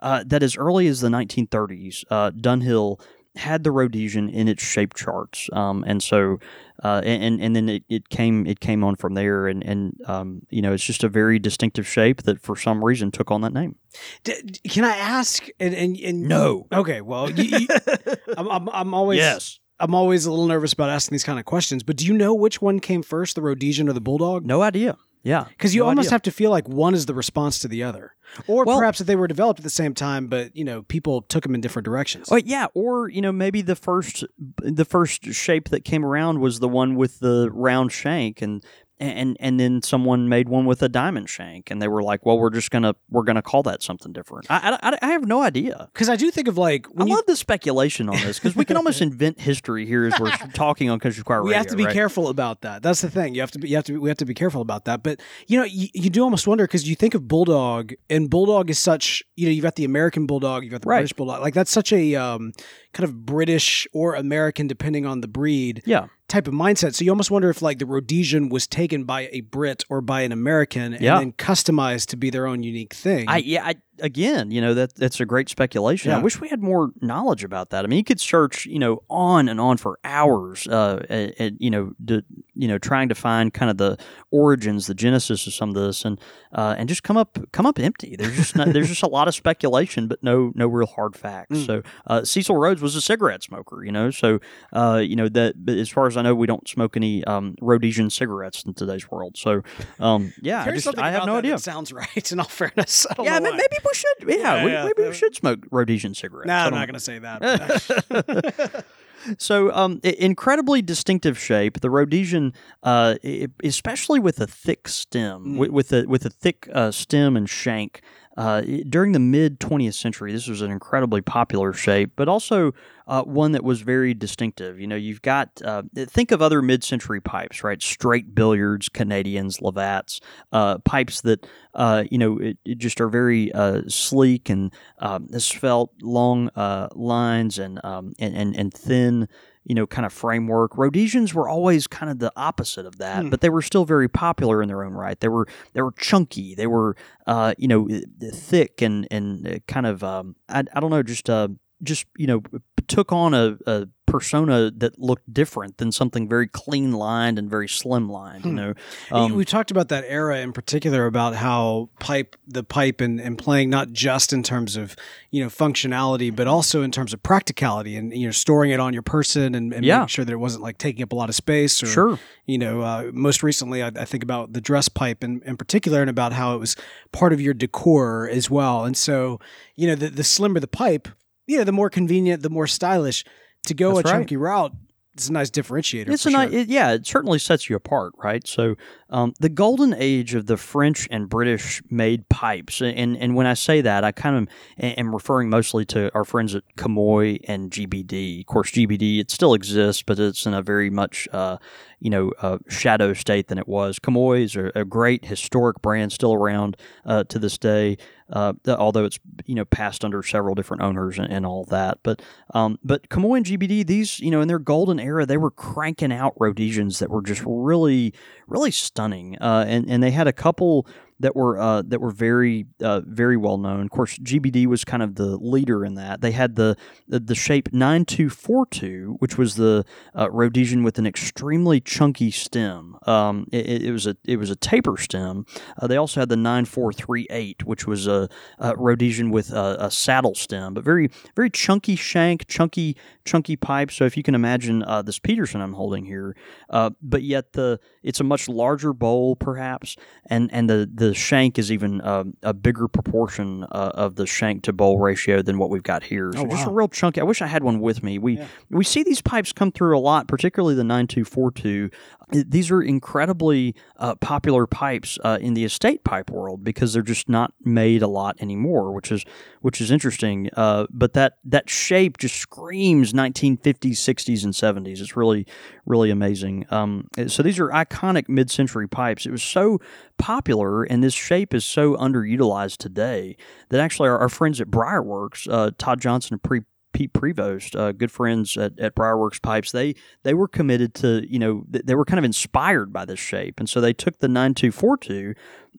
uh, that as early as the 1930s, uh, Dunhill had the Rhodesian in its shape charts, um, and so uh, and and then it, it came it came on from there, and and um, you know it's just a very distinctive shape that for some reason took on that name. D- can I ask? And, and, and No. Okay. Well, you, you, I'm, I'm I'm always I'm always a little nervous about asking these kind of questions. But do you know which one came first, the Rhodesian or the Bulldog? no idea. Yeah, Because you no almost idea. have to feel like one is the response to the other, or Well- perhaps that they were developed at the same time, but you know people took them in different directions. Oh yeah, or you know maybe the first the first shape that came around was the one with the round shank, and and and then someone made one with a diamond shank, and they were like, well, we're just gonna we're gonna call that something different. I I, I have no idea. Because I do think of like I you love the speculation on this because we can almost invent history here as we're talking on Country Squire we Radio. have to be right? careful about that. That's the thing. You have to be. You have to. We have to be careful about that. But you know, you, you do almost wonder because you think of bulldog, and bulldog is such. You know, you've got the American bulldog, you've got the Right. British bulldog. Like that's such a um, kind of British or American, depending on the breed. Yeah, Type of mindset. So you almost wonder if like the Rhodesian was taken by a Brit or by an American and Yeah. then customized to be their own unique thing. I yeah. I, again, you know that that's a great speculation. I wish we had more knowledge about that. I mean, you could search, you know, on and on for hours, uh, and, you know, to, you know, trying to find kind of the origins, the genesis of some of this, and uh, and just come up come up empty. There's just not, there's just a lot of speculation, but no no real hard facts. Mm. So uh, Cecil Rhodes was a cigarette smoker, you know, so uh, you know that. But as far as I know, we don't smoke any um, Rhodesian cigarettes in today's world. So um, yeah, I just I have no idea. that sounds right. In all fairness, Yeah, know ma- why. maybe we should. Yeah, Yeah, we, yeah. maybe we should smoke Rhodesian cigarettes. No, I'm don't going to say that. So, um, incredibly distinctive shape. The Rhodesian, uh, especially with a thick stem, Mm. with, with a with a thick uh, stem and shank. Uh, during the mid 20th century, this was an incredibly popular shape, but also uh, one that was very distinctive. You know, you've got uh, think of other mid-century pipes, right? Straight billiards, Canadians, Lovats, uh, pipes that uh, you know it, it just are very sleek and um, svelte, long lines and, um, and and and thin. You know, kind of framework. Rhodesians were always kind of the opposite of that, Hmm. but they were still very popular in their own right. They were they were chunky. They were uh, you know thick and and uh, kind of um, I, I don't know just uh, just you know took on a, a persona that looked different than something very clean lined and very slim lined. You Hmm. know, um, we talked about that era in particular about how pipe the pipe and, and playing not just in terms of you know functionality but also in terms of practicality and you know storing it on your person and, and Yeah. making sure that it wasn't like taking up a lot of space or sure. you know uh, most recently I, I think about the dress pipe in, in particular and about how it was part of your decor as well and so you know the, the slimmer the pipe you know the more convenient the more stylish to go That's a right. chunky route it's a nice differentiator It's for a sure. nice, it, yeah. It certainly sets you apart, right? So, um, the golden age of the French and British made pipes, and and when I say that, I kind of am referring mostly to our friends at Comoy and GBD. Of course, GBD it still exists, but it's in a very much uh, you know uh, shadow state than it was. Comoy is a, a great historic brand, still around uh, to this day. Uh, th- although it's you know passed under several different owners and, and all that, but um, but Comoy and GBD, these you know in their golden era, they were cranking out Rhodesians that were just really really stunning, uh, and and they had a couple that were uh, that were very uh, very well known. Of course, GBD was kind of the leader in that. They had the the, the shape nine two four two, which was the uh, Rhodesian with an extremely chunky stem. Um, it, it was a it was a taper stem. Uh, they also had the nine four three eight, which was a, a Rhodesian with a, a saddle stem, but very very chunky shank, chunky chunky pipe. So if you can imagine uh, this Peterson I'm holding here, uh, but yet the it's a much larger bowl perhaps, and and the the shank is even uh, a bigger proportion uh, of the shank to bowl ratio than what we've got here. So Oh, just a real chunky. I wish I had one with me. We Yeah. we see these pipes come through a lot, particularly the nine two four two. These are incredibly uh, popular pipes uh, in the estate pipe world because they're just not made a lot anymore, which is which is interesting. Uh, but that that shape just screams 1950s, 60s, and 70s. It's really really amazing. Um, so these are iconic mid-century pipes. It was so popular, and this shape is so underutilized today that actually our, our friends at Briarworks, uh, Todd Johnson and Pre. Pete Prevost, uh, good friends at, at Briarworks Pipes, they they were committed to, you know, th- they were kind of inspired by this shape. And so they took the 9242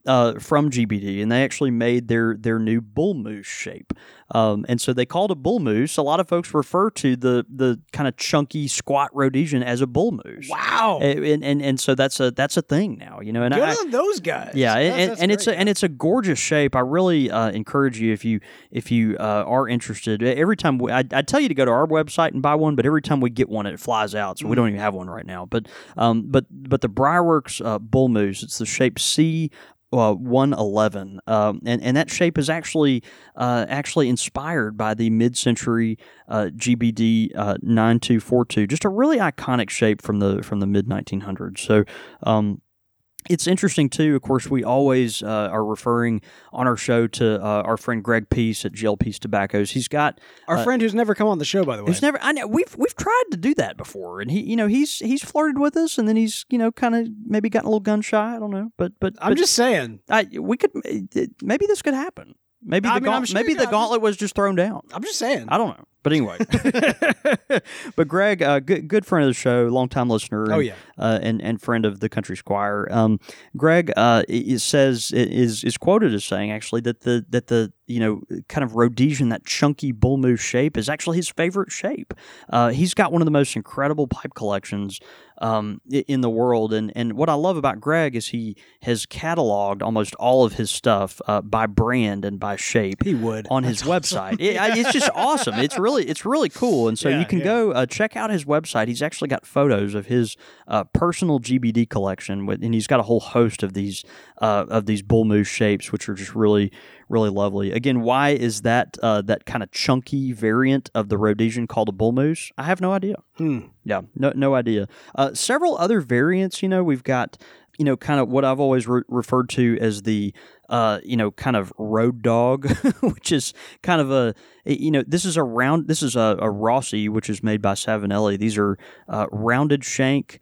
uh, from GBD and they actually made their their new bull moose shape. Um, and so they called it bull moose. A lot of folks refer to the the kind of chunky squat Rhodesian as a bull moose. Wow. And, and and so that's a that's a thing now, you know. And Good I, on those guys. yeah, That's- and, that's and it's a, great. and it's a gorgeous shape. I really uh, encourage you if you if you uh, are interested. Every time we, I, I tell you to go to our website and buy one, but every time we get one, it flies out. So we don't even have one right now. But um, but but the Briarworks uh, Bull Moose, it's the shape C. Uh, 111 um, and and that shape is actually uh, actually inspired by the mid-century uh, GBD uh, 9242 just a really iconic shape from the from the mid 1900s so um, it's interesting too. Of course, we always uh, are referring on our show to uh, our friend Greg Pease at GL Pease Tobaccos. He's got Our uh, friend who's never come on the show, by the way. Who's never? I know we've we've tried to do that before, and he, you know, he's he's flirted with us, and then he's you know kind of maybe gotten a little gun shy. I don't know, but but I'm but just saying. I, we could maybe this could happen. Maybe I the mean, I'm gaunt- sure- maybe the I'm just- gauntlet was just thrown down. I'm just saying. I don't know, but anyway. but Greg, uh, good good friend of the show, longtime listener. Oh, and, yeah. uh, and and friend of the Country Squire. Um, Greg uh, it says is is quoted as saying actually that the that the you know kind of Rhodesian that chunky bull moose shape is actually his favorite shape. Uh, he's got one of the most incredible pipe collections um, in the world, and and what I love about Greg is he has cataloged almost all of his stuff uh, by brand and by shape he would on his website. It, it's just awesome. It's really it's really cool. And so Yeah, you can yeah. go uh, check out his website. He's actually got photos of his uh, personal GBD collection, with, and he's got a whole host of these uh, of these bull moose shapes, which are just really really lovely. Again, why is that uh, that kind of chunky variant of the Rhodesian called a bull moose? I have no idea. Hmm. Yeah, no, no idea. Uh, several other variants. You know, we've got you know kind of what I've always re- referred to as the uh, you know kind of road dog, which is kind of a you know this is a round. This is a, a Rossi, which is made by Savinelli. These are uh, rounded shank.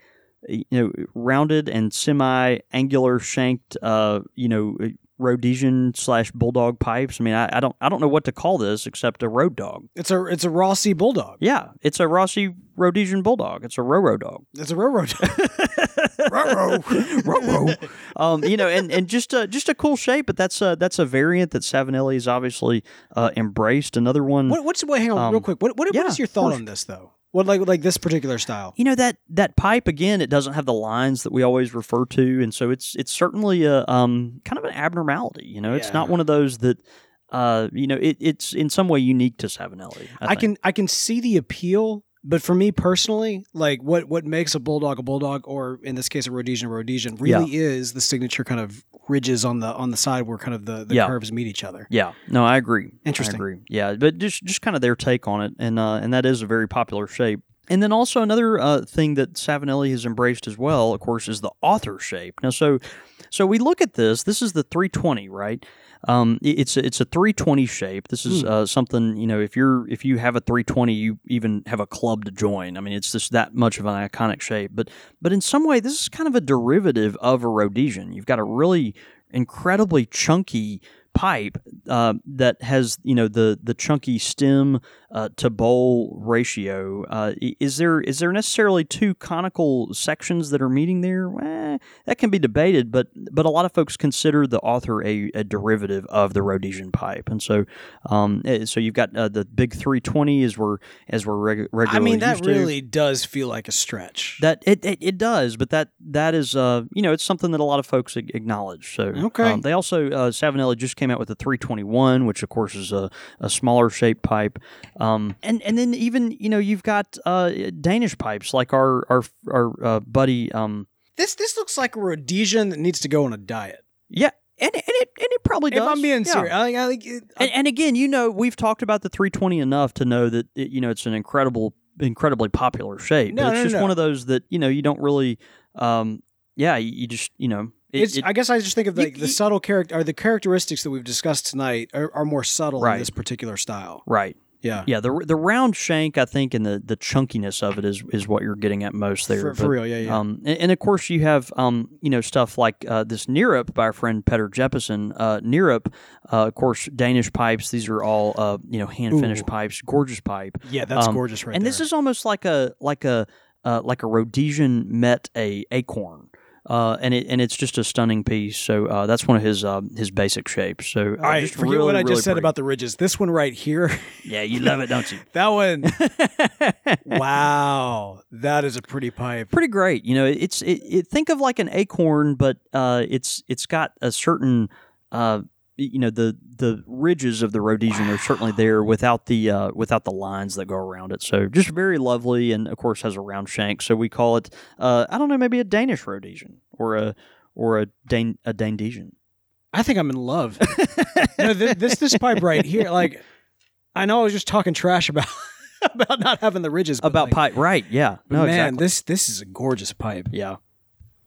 You know, rounded and semi-angular shanked. Uh, you know, Rhodesian slash bulldog pipes. I mean, I, I don't, I don't know what to call this except a road dog. It's a it's a Rossi bulldog. Yeah, it's a Rossi Rhodesian bulldog. It's a Roro dog. It's a railroad. Roro. um, you know, and, and just a just a cool shape, but that's a that's a variant that Savinelli has obviously uh, embraced. Another one, what, what's wait? Hang on, Um, real quick. What, what, yeah, what is your thought on this though? What like like this particular style? you know that that pipe again, it doesn't have the lines that we always refer to, and so it's it's certainly a um kind of an abnormality. You know, it's not one of those that. Uh, you know, it, it's in some way unique to Savinelli. I, I, can I can see the appeal, but for me personally, like what what makes a bulldog a bulldog, or in this case a Rhodesian a Rhodesian, really is the signature kind of ridges on the on the side where kind of the, the Yeah. curves meet each other. Yeah, no, I agree. Interesting. I agree. Yeah, but just just kind of their take on it, and uh, and that is a very popular shape. And then also another uh, thing that Savinelli has embraced as well, of course, is the author shape. Now, so so we look at this. This is the 320, right? Um, it's a, it's a 320 shape. This is Hmm. uh, something you know. If you're if you have a 320, you even have a club to join. I mean, it's just that much of an iconic shape. But but in some way, this is kind of a derivative of a Rhodesian. You've got a really incredibly chunky pipe uh, that has you know the the chunky stem uh, to bowl ratio. Uh, is there is there necessarily two conical sections that are meeting there? Eh, that can be debated, but but a lot of folks consider the author a, a derivative of the Rhodesian pipe, and so um, eh, so you've got uh, the big 320 as we're as we're reg- regularly I mean, that used to. really does feel like a stretch. That it, it it does, but that that is uh you know it's something that a lot of folks acknowledge. So Okay. um, they also uh, Savinelli just came out with the 321, which of course is a, a smaller shaped pipe, um and and then even you know you've got uh Danish pipes like our our our uh, buddy um this this looks like a Rhodesian that needs to go on a diet. yeah and and it and it probably does. If I'm being yeah. serious, I think, I And, and again, you know, we've talked about the 320 enough to know that it, you know it's an incredible, incredibly popular shape. No, but it's no, just no. one of those that you know you don't really, um, yeah, you, you just you know, it, it's. it- I guess I just think of you- like the you- subtle character or the characteristics that we've discussed tonight are, are more subtle Right. in this particular style. right. Yeah, Yeah, the the round shank, I think, and the, the chunkiness of it is is what you're getting at most there. for, for real. Yeah, yeah. Um, and, and of course, you have um, you know stuff like uh, this Nerup by our friend Peter Jeppesen. Uh, Nerup, uh, of course, Danish pipes. These are all uh, you know hand finished pipes, gorgeous pipe. yeah, that's um, gorgeous right and there. this is almost like a like a uh, like a Rhodesian met a acorn, uh, and it and it's just a stunning piece. So uh, that's one of his uh, his basic shapes. So uh, I just forget really, what I really just said pretty. about the ridges. This one right here, Yeah, you love it, don't you? that one. wow, that is a pretty pipe. Pretty great. You know, it's it, it think of like an acorn, but uh, it's it's got a certain. Uh, you know the the ridges of the Rhodesian are certainly there without the uh, without the lines that go around it. So just very lovely, and of course has a round shank. So we call it uh, I don't know maybe a Danish Rhodesian or a or a Dan a Dandesian. I think I'm in love. no, th- this this pipe right here, like I know I was just talking trash about about not having the ridges About like, pipe, right? Yeah, no, man, exactly. this this is a gorgeous pipe. yeah,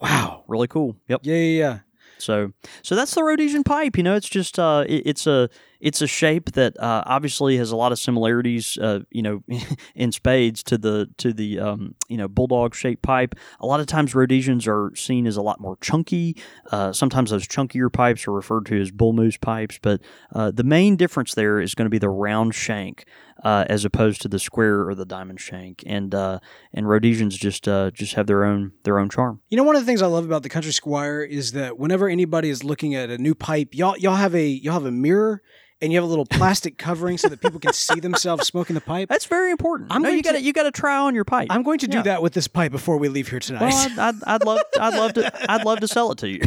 Wow. really cool. Yep. Yeah, yeah, yeah. So, so that's the Rhodesian pipe. You know, it's just uh, it, it's a it's a shape that uh, obviously has a lot of similarities. Uh, you know, in spades to the to the um, you know bulldog shaped pipe. A lot of times Rhodesians are seen as a lot more chunky. Uh, sometimes those chunkier pipes are referred to as bull moose pipes. But uh, the main difference there is going to be the round shank. Uh, as opposed to the square or the diamond shank, and uh, and Rhodesians just just have their own their own charm. You know, one of the things I love about the Country Squire is that whenever anybody is looking at a new pipe, y'all y'all have a y'all have a mirror and you have a little plastic covering so that people can see themselves smoking the pipe. That's very important. I'm no, going you got to to- you got to try on your pipe. I'm going to do Yeah. that with this pipe before we leave here tonight. Well, I'd, I'd, I'd love, I'd love to, I'd love to sell it to you.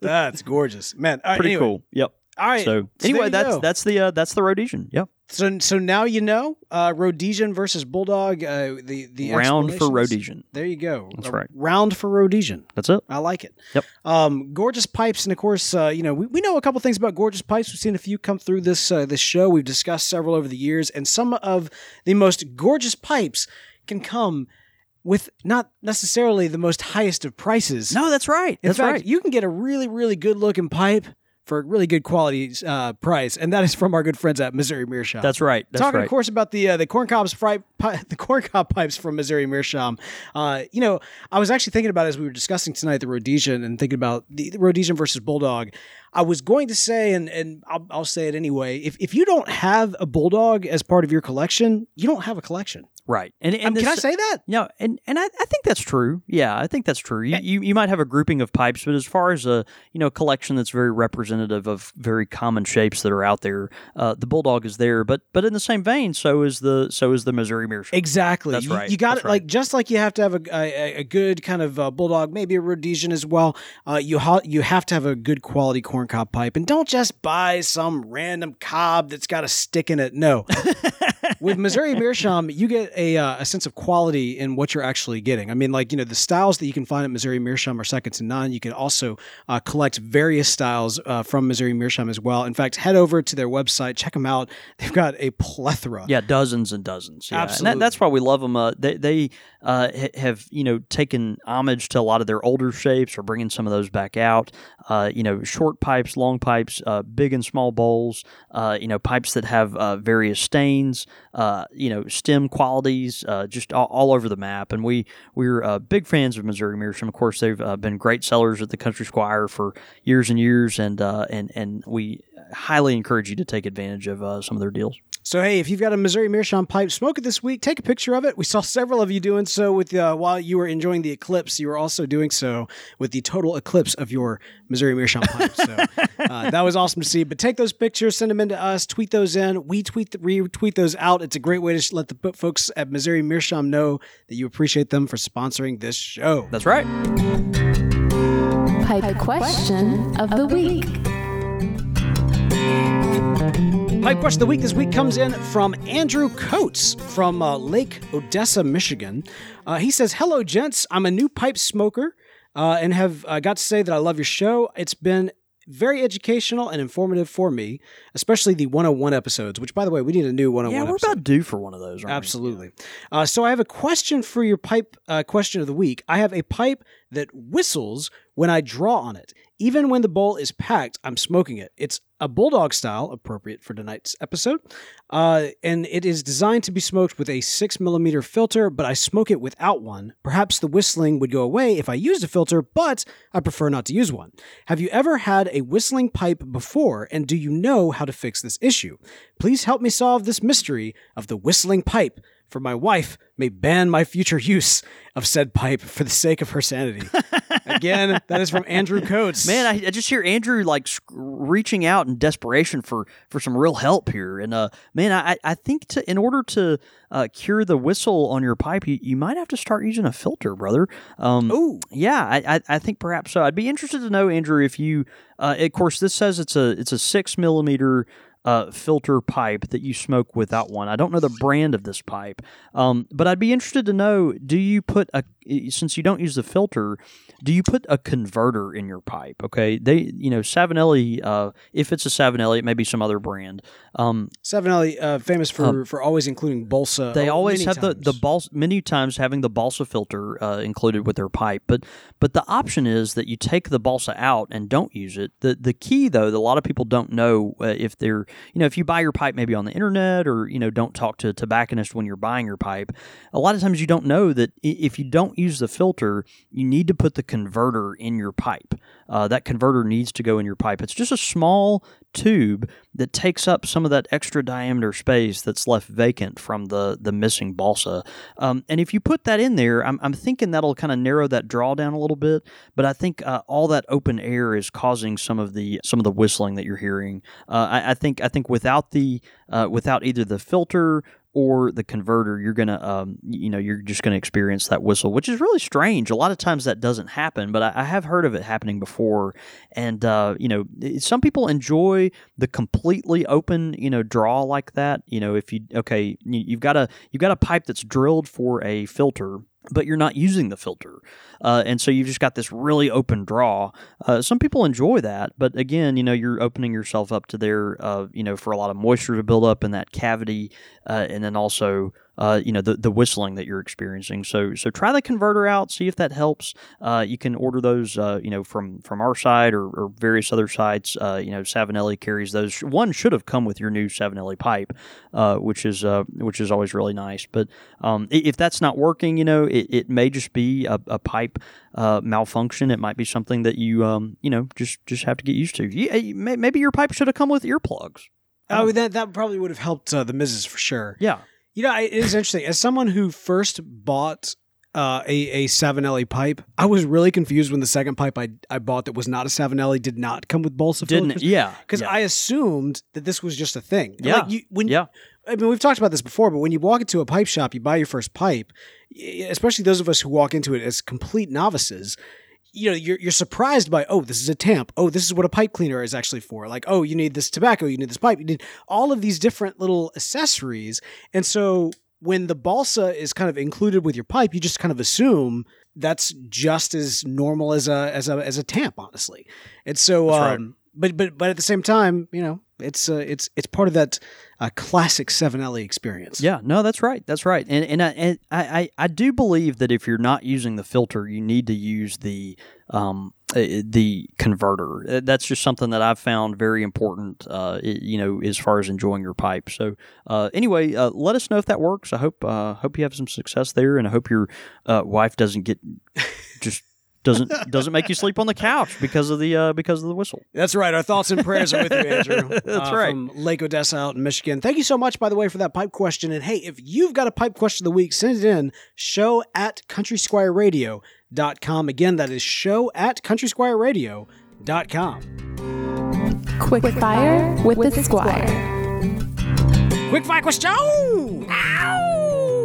That's gorgeous, man. All right, Pretty anyway. cool. Yep. All right. So there anyway, that's go. that's the uh, that's the Rhodesian. Yep. So so now you know uh, Rhodesian versus Bulldog. Uh, the the Round for. Rhodesian. There you go. That's A right. Round for Rhodesian. That's it. I like it. Yep. Um, gorgeous pipes, and of course, uh, you know we, we know a couple things about gorgeous pipes. We've seen a few come through this uh, this show. We've discussed several over the years, and some of the most gorgeous pipes can come with not necessarily the most highest of prices. No, that's right. In That's fact, right. you can get a really, really good looking pipe for a really good quality uh, price, and that is from our good friends at Missouri Meerschaum. That's right. That's Talking, right. of course, about the uh, the corn cobs fri- pi- the corn cob pipes from Missouri Meerschaum. Uh, you know, I was actually thinking about as we were discussing tonight the Rhodesian and thinking about the, the Rhodesian versus Bulldog. I was going to say, and and I'll, I'll say it anyway. If if you don't have a Bulldog as part of your collection, you don't have a collection. Right. And, and Um, can I say that? No, and and I, I think that's true. Yeah, I think that's true. You, you you might have a grouping of pipes, but as far as a you know collection that's very representative of very common shapes that are out there, uh, the bulldog is there. But but in the same vein, so is the so is the Missouri Meerschaum. Exactly. That's you, right. You got That's it. Like just like you have to have a, a, a good kind of uh, bulldog, maybe a Rhodesian as well. Uh, you ha- you have to have a good quality corncob pipe, and don't just buy some random cob that's got a stick in it. No. With Missouri Meerschaum, you get a, uh, a sense of quality in what you're actually getting. I mean, like, you know, the styles that you can find at Missouri Meerschaum are second to none. You can also uh, collect various styles uh, from Missouri Meerschaum as well. In fact, head over to their website, check them out. They've got a plethora. Yeah, dozens and dozens. Yeah. And Absolutely. that, that's why we love them. Uh, they they uh, ha- have you know taken homage to a lot of their older shapes, or bringing some of those back out. Uh, you know, short pipes, long pipes, uh, big and small bowls. Uh, you know, pipes that have uh, various stains. Uh, you know, stem qualities, uh, just all, all over the map. And we we're uh, big fans of Missouri Meerschaum. Of course, they've uh, been great sellers at the Country Squire for years and years, and uh, and and we highly encourage you to take advantage of uh, some of their deals. So hey, if you've got a Missouri Meerschaum pipe, smoke it this week. Take a picture of it. We saw several of you doing so with uh, while you were enjoying the eclipse. You were also doing so with the total eclipse of your Missouri Meerschaum pipe. So uh, that was awesome to see. But take those pictures, send them in to us, tweet those in. We tweet retweet those out. It's a great way to sh- let the folks at Missouri Meerschaum know that you appreciate them for sponsoring this show. That's right. Pipe question of the week. Pipe question of the week this week comes in from Andrew Coates from uh, Lake Odessa, Michigan. Uh, he says, Hello, gents. I'm a new pipe smoker uh, and have uh, got to say that I love your show. It's been very educational and informative for me, especially the 101 episodes, which, by the way, we need a new 101 Yeah, we're episode. about due for one of those. aren't? Absolutely. Uh, so I have a question for your pipe uh, question of the week. I have a pipe that whistles when I draw on it. Even when the bowl is packed, I'm smoking it. It's a bulldog style, appropriate for tonight's episode, uh, and it is designed to be smoked with a six millimeter filter. But I smoke it without one. Perhaps the whistling would go away if I used a filter, but I prefer not to use one. Have you ever had a whistling pipe before, and do you know how to fix this issue? Please help me solve this mystery of the whistling pipe for my wife may ban my future use of said pipe for the sake of her sanity. Again, that is from Andrew Coates. Man, I, I just hear Andrew like sc- reaching out in desperation for for some real help here, and uh, man, I I think to in order to uh, cure the whistle on your pipe, you, you might have to start using a filter, brother. Um, Ooh. yeah, I, I I think perhaps so. I'd be interested to know, Andrew, if you, uh, of course, this says it's a it's a six millimeter. Uh, filter pipe that you smoke without one. I don't know the brand of this pipe, um, but I'd be interested to know: Do you put a since you don't use the filter, do you put a converter in your pipe? Okay, they you know Savinelli. Uh, if it's a Savinelli, it may be some other brand. Um, Savinelli, uh, famous for, for always including Balsa. they oh, always have the the times. balsa many times having the balsa filter uh, included with their pipe but but the option is that you take the balsa out and don't use it the the key though that a lot of people don't know uh, if they're you know if you buy your pipe maybe on the internet or you know don't talk to a tobacconist when you're buying your pipe a lot of times you don't know that if you don't use the filter you need to put the converter in your pipe uh, that converter needs to go in your pipe it's just a small tube that takes up some of that extra diameter space that's left vacant from the the missing balsa. Um, and if you put that in there, I'm, I'm thinking that'll kind of narrow that draw down a little bit. But I think uh, all that open air is causing some of the some of the whistling that you're hearing. Uh, I, I think I think without the uh, without either the filter or the converter, you're gonna, um, you know, you're just gonna experience that whistle, which is really strange. A lot of times that doesn't happen, but I, I have heard of it happening before. And uh, you know, some people enjoy the completely open, you know, draw like that. You know, if you okay, you, you've got a you've got a pipe that's drilled for a filter. But you're not using the filter, uh, and so you've just got this really open draw. Uh, some people enjoy that, but again, you know, you're opening yourself up to their, uh, you know, for a lot of moisture to build up in that cavity, uh, and then also uh, you know the, the whistling that you're experiencing. So so try the converter out, see if that helps. Uh, you can order those uh, you know from from our side or, or various other sites. Uh, you know Savinelli carries those. One should have come with your new Savinelli pipe, uh, which is uh, which is always really nice. But um, if that's not working, you know it, it may just be a, a pipe uh, malfunction. It might be something that you um, you know just just have to get used to. Yeah, you- maybe your pipe should have come with earplugs. Oh, that, that probably would have helped uh, the misses for sure. Yeah. You know, it is interesting. As someone who first bought uh, a a Savinelli pipe, I was really confused when the second pipe I I bought that was not a Savinelli did not come with balsa Didn't yeah Because yeah. I assumed that this was just a thing. Yeah. Like you, when yeah I mean, we've talked about this before, but when you walk into a pipe shop, you buy your first pipe, especially those of us who walk into it as complete novices. You know, you're you're surprised by, oh, this is a tamp. Oh, this is what a pipe cleaner is actually for. Like, oh, you need this tobacco, you need this pipe, you need all of these different little accessories. And so when the balsa is kind of included with your pipe, you just kind of assume that's just as normal as a as a as a tamp, honestly. And so That's right. um but but but at the same time, you know, it's uh, it's it's part of that uh, classic Savinelli experience. Yeah, no, that's right. That's right. And and I and I, I, I do believe that if you're not using the filter, you need to use the um uh, the converter. Uh, That's just something that I've found very important. Uh, you know, as far as enjoying your pipe. So uh, anyway, uh, let us know if that works. I hope uh, hope you have some success there, and I hope your uh, wife doesn't get just doesn't doesn't make you sleep on the couch because of the uh, because of the whistle. That's right. Our thoughts and prayers are with you, Andrew. That's uh, right. From Lake Odessa out in Michigan. Thank you so much, by the way, for that pipe question. And hey, if you've got a pipe question of the week, send it in show at countrysquireradio.com. Again, that is show at countrysquireradio.com. Quick fire with, the squire. Quick fire question. Ow!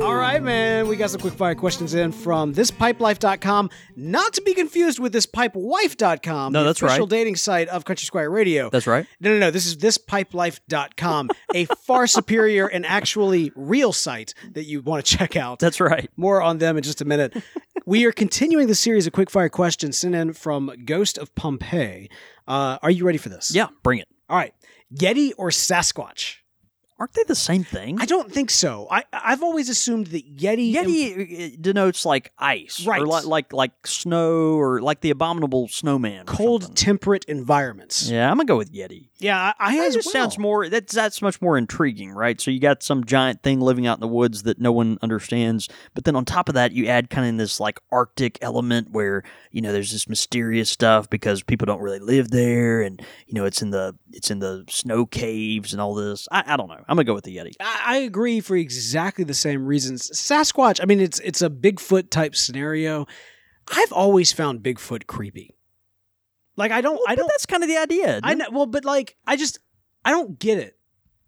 All right, man. We got some quick fire questions in from thispipelife.com, not to be confused with thispipewife.com, No, the that's official right. dating site of Country Squire Radio. That's right. No, no, no. This is thispipelife.com, a far superior and actually real site that you want to check out. That's right. More on them in just a minute. we are continuing the series of quick fire questions sent in from Ghost of Pompeii. Uh, are you ready for this? Yeah, bring it. All right. Yeti or Sasquatch? Aren't they the same thing? I don't think so. I I've always assumed that Yeti. Yeti uh, denotes like ice, Right. Or like like like snow, or like the abominable snowman. cold, temperate environments. Yeah, I'm gonna go with Yeti. Yeah, I, I That just well. sounds more. That's that's much more intriguing, right? So you got some giant thing living out in the woods that no one understands, but then on top of that, you add kind of this like Arctic element where you know there's this mysterious stuff because people don't really live there, and you know it's in the it's in the snow caves and all this. I, I don't know. I'm gonna go with the Yeti. I, I agree for exactly the same reasons. Sasquatch. I mean, it's it's a Bigfoot type scenario. I've always found Bigfoot creepy. Like I don't. I don't. that's kind of the idea. I know. Well, but like I just I don't get it.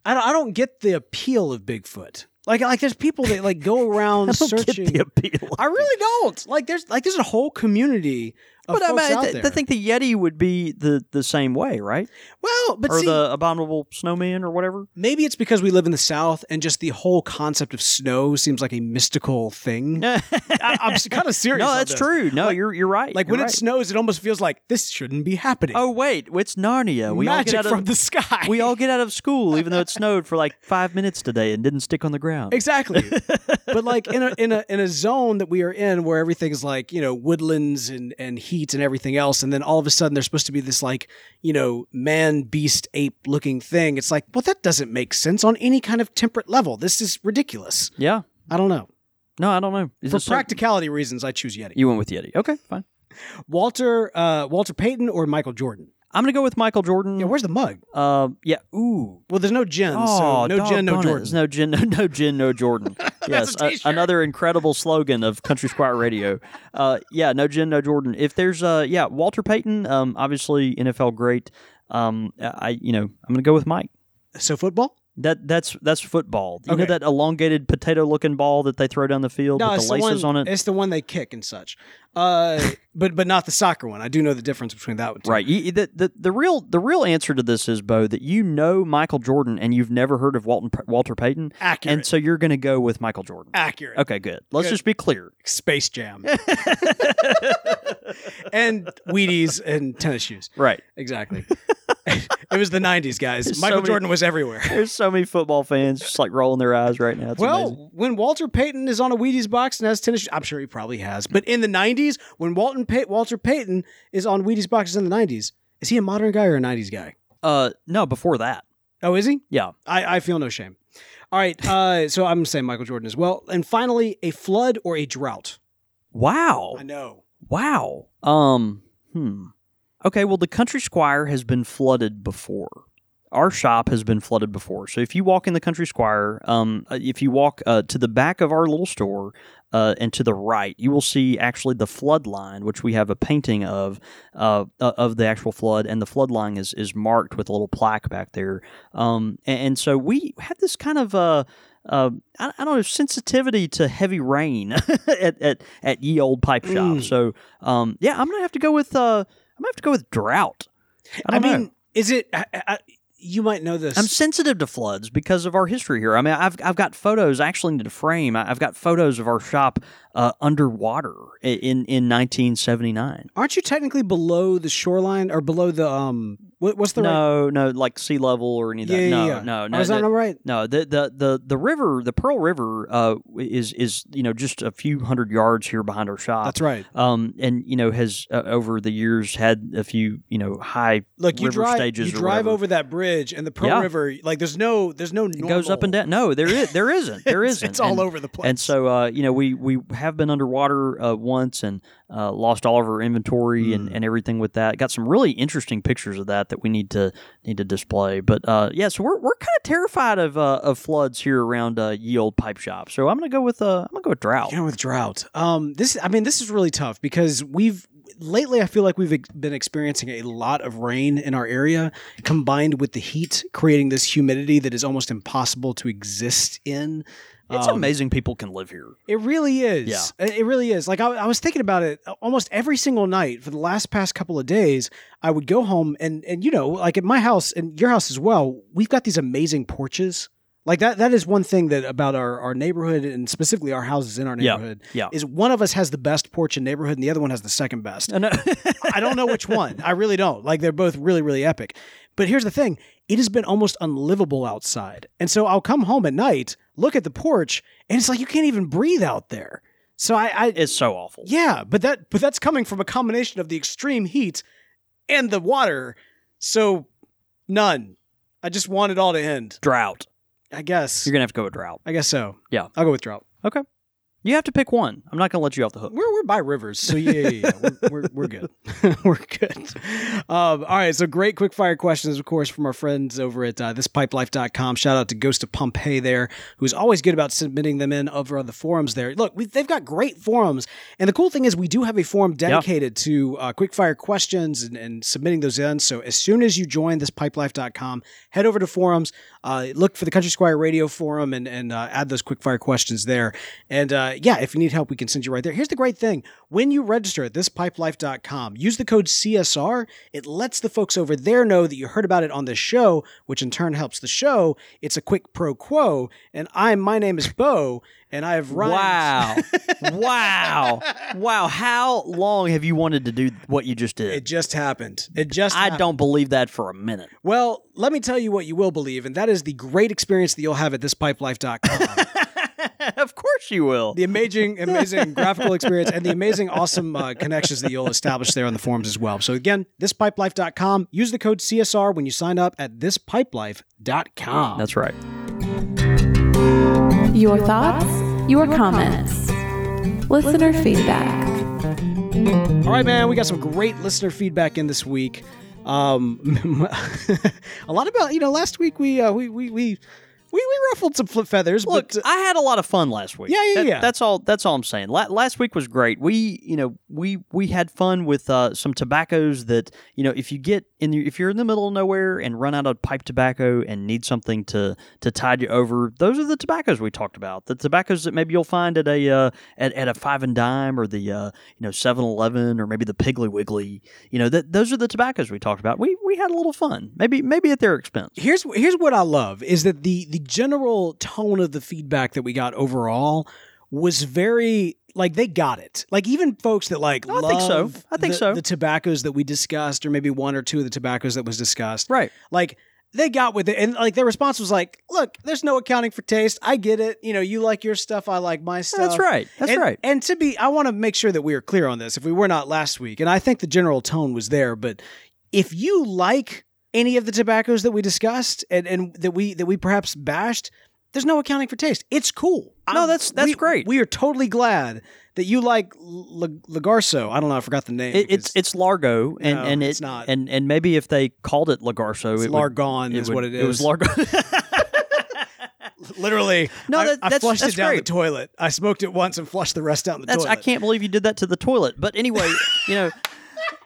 I don't. I don't get the appeal of Bigfoot. Like like there's people that like go around I searching. get the appeal. I really don't. Like there's like there's a whole community But I, mean, I, th-. I think the Yeti would be the, the same way, right? well, but or see, the abominable snowman or whatever. maybe it's because we live in the South and just the whole concept of snow seems like a mystical thing. I, I'm kind of serious. No, that's true. No, Like- you're you're right. Like You're when right. it snows, it almost feels like this shouldn't be happening. Oh wait, it's Narnia. We all Magic get out from of the sky. we all get out of school, even though it snowed for like five minutes today and didn't stick on the ground. Exactly. but like in a in a in a zone that we are in where everything's like, you know, woodlands and and heat and everything else and then all of a sudden there's supposed to be this like, you know, man beast ape looking thing. It's like, well that doesn't make sense on any kind of temperate level. This is ridiculous. Yeah. I don't know. No, I don't know. Is For it so- practicality reasons I choose Yeti. you went with Yeti. Okay, fine. Walter uh Walter Payton or Michael Jordan? I'm gonna go with Michael Jordan. Yeah, where's the mug? Uh, yeah. Ooh. Well, there's no gin, Oh, so no gin, no doggone it. Jordan. There's No gin, no, no gin, no Jordan. yes, a a- t-shirt. another incredible slogan of Country Squire Radio. Uh, yeah, no gin, no Jordan. If there's, uh, yeah, Walter Payton, um, obviously NFL great. Um, I, you know, I'm gonna go with Mike. So football? That that's that's football. You Okay. know that elongated potato-looking ball that they throw down the field with it's the laces one, on it. It's the one they kick and such. Uh, but but not the soccer one. I do know the difference between that one. Too. Right. You, the, the the real the real answer to this is Beau that you know Michael Jordan and you've never heard of Walton, Walter Payton, Accurate. and so you're going to go with Michael Jordan. Accurate. Okay, good. Let's Good. just be clear. Space Jam. and Wheaties and tennis shoes. Right. Exactly. it was the '90s, guys. There's so Michael many- Jordan was everywhere. There's so many football fans just like rolling their eyes right now. It's Well, amazing. when Walter Payton is on a Wheaties box and has tennis I'm sure he probably has. But in the '90s, when Walton Pay- Walter Payton is on Wheaties boxes in the '90s, is he a modern guy or a '90s guy? Uh, no, before that. Oh, is he? Yeah. I, I feel no shame. All right, uh, so I'm saying Michael Jordan as well. And finally, a flood or a drought. Wow. I know. Wow. Um. Hmm. Okay. Well, the Country Squire has been flooded before. Our shop has been flooded before. So if you walk in the Country Squire, um, uh, if you walk uh, to the back of our little store uh, and to the right, you will see actually the flood line, which we have a painting of uh, uh, of the actual flood, and the flood line is is marked with a little plaque back there. Um, and, and so we had this kind of uh, uh, I, I don't know sensitivity to heavy rain at, at at ye old pipe shop. Mm. So um, yeah, I'm gonna have to go with uh, I'm gonna have to go with drought. I, I, know. mean, is it? I, I, you might know this. I'm sensitive to floods because of our history here. I mean, I've I've got photos. I actually need to frame. I've got photos of our shop uh, underwater in in 1979. Aren't you technically below the shoreline or below the um What, what's the right? no, no, like sea level or any of that. Yeah, yeah, no, yeah. no, no, is that no, not right? no. The, the the the river, the Pearl River, uh, is is you know just a few hundred yards here behind our shop. That's right. Um, and you know has uh, over the years had a few you know high Look, you river drive stages you drive over that bridge and the Pearl Yeah. River. Like, there's no there's no It goes up and down. No, there is there isn't. There isn't. It's all over the place. And so, uh, you know, we we have been underwater uh, once and uh, lost all of our inventory Mm. and, and everything with that. Got some really interesting pictures of that that we need to need to display. But uh, yeah, so we're, we're kind of terrified of uh, of floods here around uh, Ye Old Pipe Shop. So I'm gonna go with uh, I'm gonna go with drought. Know, with drought. Um, this, I mean, this is really tough because we've lately. I feel like we've been experiencing a lot of rain in our area, combined with the heat, creating this humidity that is almost impossible to exist in. It's Um, amazing people can live here. It really is. Yeah. It it really is. Like I, I was thinking about it almost every single night for the last past couple of days. I would go home and and you know, like at my house and your house as well, we've got these amazing porches. Like that that is one thing that about our, our neighborhood and specifically our houses in our neighborhood Yeah. is one of us has the best porch in neighborhood and the other one has the second best. I. I don't know which one. I really don't. Like they're both really, really epic. But here's the thing it has been almost unlivable outside. And so I'll come home at night, look at the porch, and it's like you can't even breathe out there. So I, I it's so awful. yeah, but that but that's coming from a combination of the extreme heat and the water. So none. I just want it all to end. Drought. I guess. You're gonna have to go with drought. I guess so. Yeah. I'll go with drought. Okay. You have to pick one. I'm not gonna let you off the hook. We're, we're by rivers, so yeah, yeah, yeah. We're, we're, we're good. we're good. Um, all right, so great quick fire questions, of course, from our friends over at uh, thispipelife.com. Shout out to Ghost of Pompeii there, who's always good about submitting them in over on the forums there. Look, we, they've got great forums, and the cool thing is we do have a forum dedicated to uh, quick fire questions and, and submitting those in. So as soon as you join thispipelife.com, head over to forums, uh, look for the Country Squire Radio forum, and, and uh, add those quick fire questions there. And uh, yeah, if you need help, we can send you right there. Here's the great thing when you register at thispipelife.com, use the code CSR. It lets the folks over there know that you heard about it on this show, which in turn helps the show. It's a quick pro quo. And I'm, my name is Beau, and I have rhymed. Wow. wow. Wow. How long have you wanted to do what you just did? It just happened. It just I happened. don't believe that for a minute. Well, let me tell you what you will believe, and that is the great experience that you'll have at thispipelife.com. of course you will. the amazing, amazing graphical experience and the amazing, awesome uh, connections that you'll establish there on the forums as well. So again, thispipelife.com. Use the code CSR when you sign up at thispipelife.com. That's right. Your thoughts, your comments, listener feedback. All right, man. We got some great listener feedback in this week. Um, a lot about you know. Last week we uh, we we we we, we ruffled some flip feathers. Look, but, uh, I had a lot of fun last week. Yeah, yeah, That- yeah. That's all. That's all I'm saying. La- last week was great. We, you know, we we had fun with uh, some tobaccos that you know, if you get in, the, if you're in the middle of nowhere and run out of pipe tobacco and need something to to tide you over, those are the tobaccos we talked about. The tobaccos that maybe you'll find at a uh, at, at a five and dime or the uh, you know Seven Eleven or maybe the Piggly Wiggly. You know, that those are the tobaccos we talked about. We we had a little fun. Maybe maybe at their expense. here's here's what I love is that the the general tone of the feedback that we got overall was very like they got it. Like even folks that like I think so. I think the, so. the tobaccos that we discussed, or maybe one or two of the tobaccos that was discussed, Right. like they got with it and like their response was like look there's no accounting for taste i get it you know you like your stuff i like my stuff That's right. That's and, right. and to be i want to make sure that we are clear on this if we were not last week and i think the general tone was there but if you like any of the tobaccos that we discussed and, and that we that we perhaps bashed there's no accounting for taste it's cool No, I'm- that's- that's we- great. we are totally glad that you like L- lagarso i don't know i forgot the name It, it's it's Largo, and No, and it, it's not. and and maybe if they called it Lagarso, it's it would- largon it is would- what it is It was Largo. Literally, No, I, that- I that's- flushed it down great. the toilet. I smoked it once and flushed the rest down the That's toilet. I can't believe you did that to the toilet. But anyway, you know.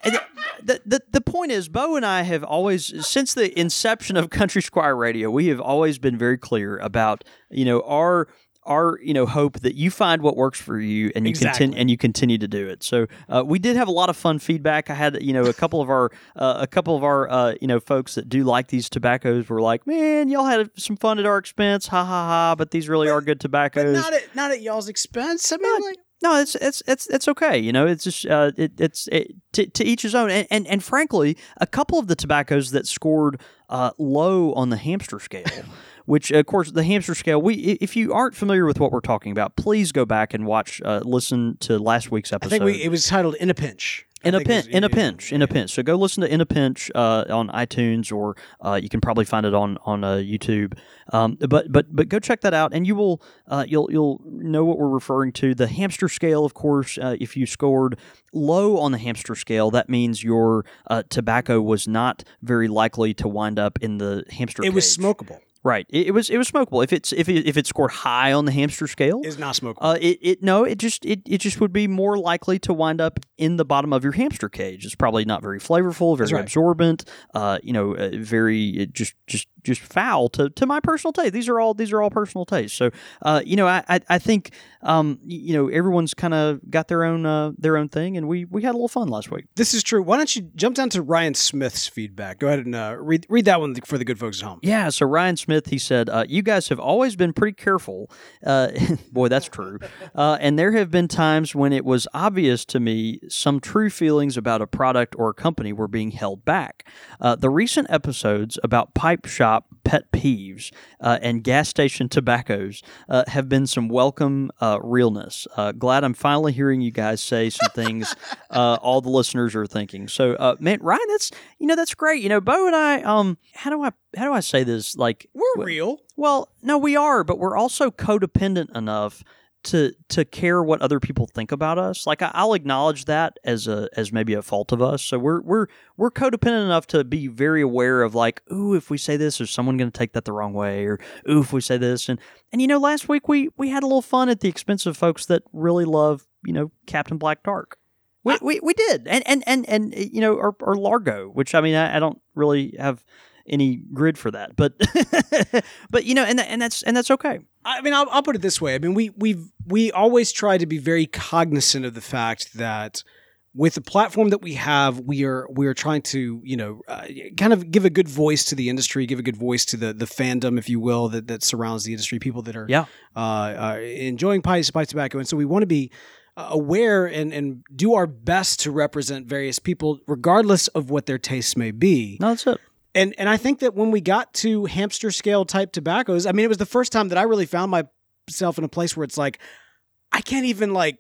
And The, the the point is, Beau and I have always, since the inception of Country Squire Radio, we have always been very clear about you know our our you know hope that you find what works for you and you Exactly. continue and you continue to do it. So uh, we did have a lot of fun feedback. I had you know a couple of our uh, a couple of our uh, you know folks that do like these tobaccos were like, man, y'all had some fun at our expense, ha ha ha. But these really are good But tobaccos. not at not at y'all's expense. I mean, like No, it's it's it's it's okay. You know, it's just uh, it, it's it, to, to each his own. And, and and frankly, a couple of the tobaccos that scored uh, low on the hamster scale. Which, of course, the hamster scale. We, if you aren't familiar with what we're talking about, please go back and watch, uh, listen to last week's episode I think we, it was titled "In a Pinch." In a pinch, in a pinch, in a pinch. So go listen to in a pinch uh, on iTunes, or uh, you can probably find it on on uh, YouTube. Um, but but but go check that out, and you will uh, you'll you'll know what we're referring to. The hamster scale, of course. Uh, if you scored low on the hamster scale, that means your uh, tobacco was not very likely to wind up in the hamster. It was cage. smokable. Right. It, it was it was smokable. If it's if it, if it scored high on the hamster scale, It's not smokable. uh, it, it no, it just it, it just would be more likely to wind up in the bottom of your hamster cage. It's probably not very flavorful, very right. absorbent, uh, you know, uh, very it just just just foul to, to my personal taste. These are all these are all personal tastes. So, uh, you know, I I, I think um, you know everyone's kind of got their own uh, their own thing, and we we had a little fun last week. this is true. Why don't you jump down to Ryan Smith's feedback? Go ahead and uh, read read that one for the good folks at home. Yeah, so Ryan Smith, he said, uh, You guys have always been pretty careful. Uh, boy, that's true. Uh, and there have been times when it was obvious to me some true feelings about a product or a company were being held back. Uh, the recent episodes about pipe shop pet peeves uh, and gas station tobaccos uh, have been some welcome uh, realness. Uh, glad I'm finally hearing you guys say some things uh, all the listeners are thinking. So, uh, man, Ryan, that's you know that's great. You know, Beau and I, um, how do I how do I say this? Like, We're real. well, no, we are, but we're also codependent enough to to care what other people think about us. Like I, I'll acknowledge that as a as maybe a fault of us. So we're we're we're codependent enough to be very aware of like, ooh, if we say this, is someone going to take that the wrong way? Or ooh, if we say this, and and you know, last week we we had a little fun at the expense of folks that really love you know Captain Black Dark. We, we, we did and and and and you know or, or Largo, which I mean I, I don't really have any grid for that, but but you know and and that's and that's okay. I mean, I'll, I'll put it this way. I mean, we we we always try to be very cognizant of the fact that with the platform that we have, we are we are trying to you know uh, kind of give a good voice to the industry, give a good voice to the the fandom, if you will, that that surrounds the industry, people that are Yeah. uh, uh, enjoying pipe pipe tobacco, and so we want to be uh, aware and and do our best to represent various people, regardless of what their tastes may be. No, that's it. And and I think that when we got to hamster scale type tobaccos, I mean, it was the first time that I really found myself in a place where it's like, I can't even like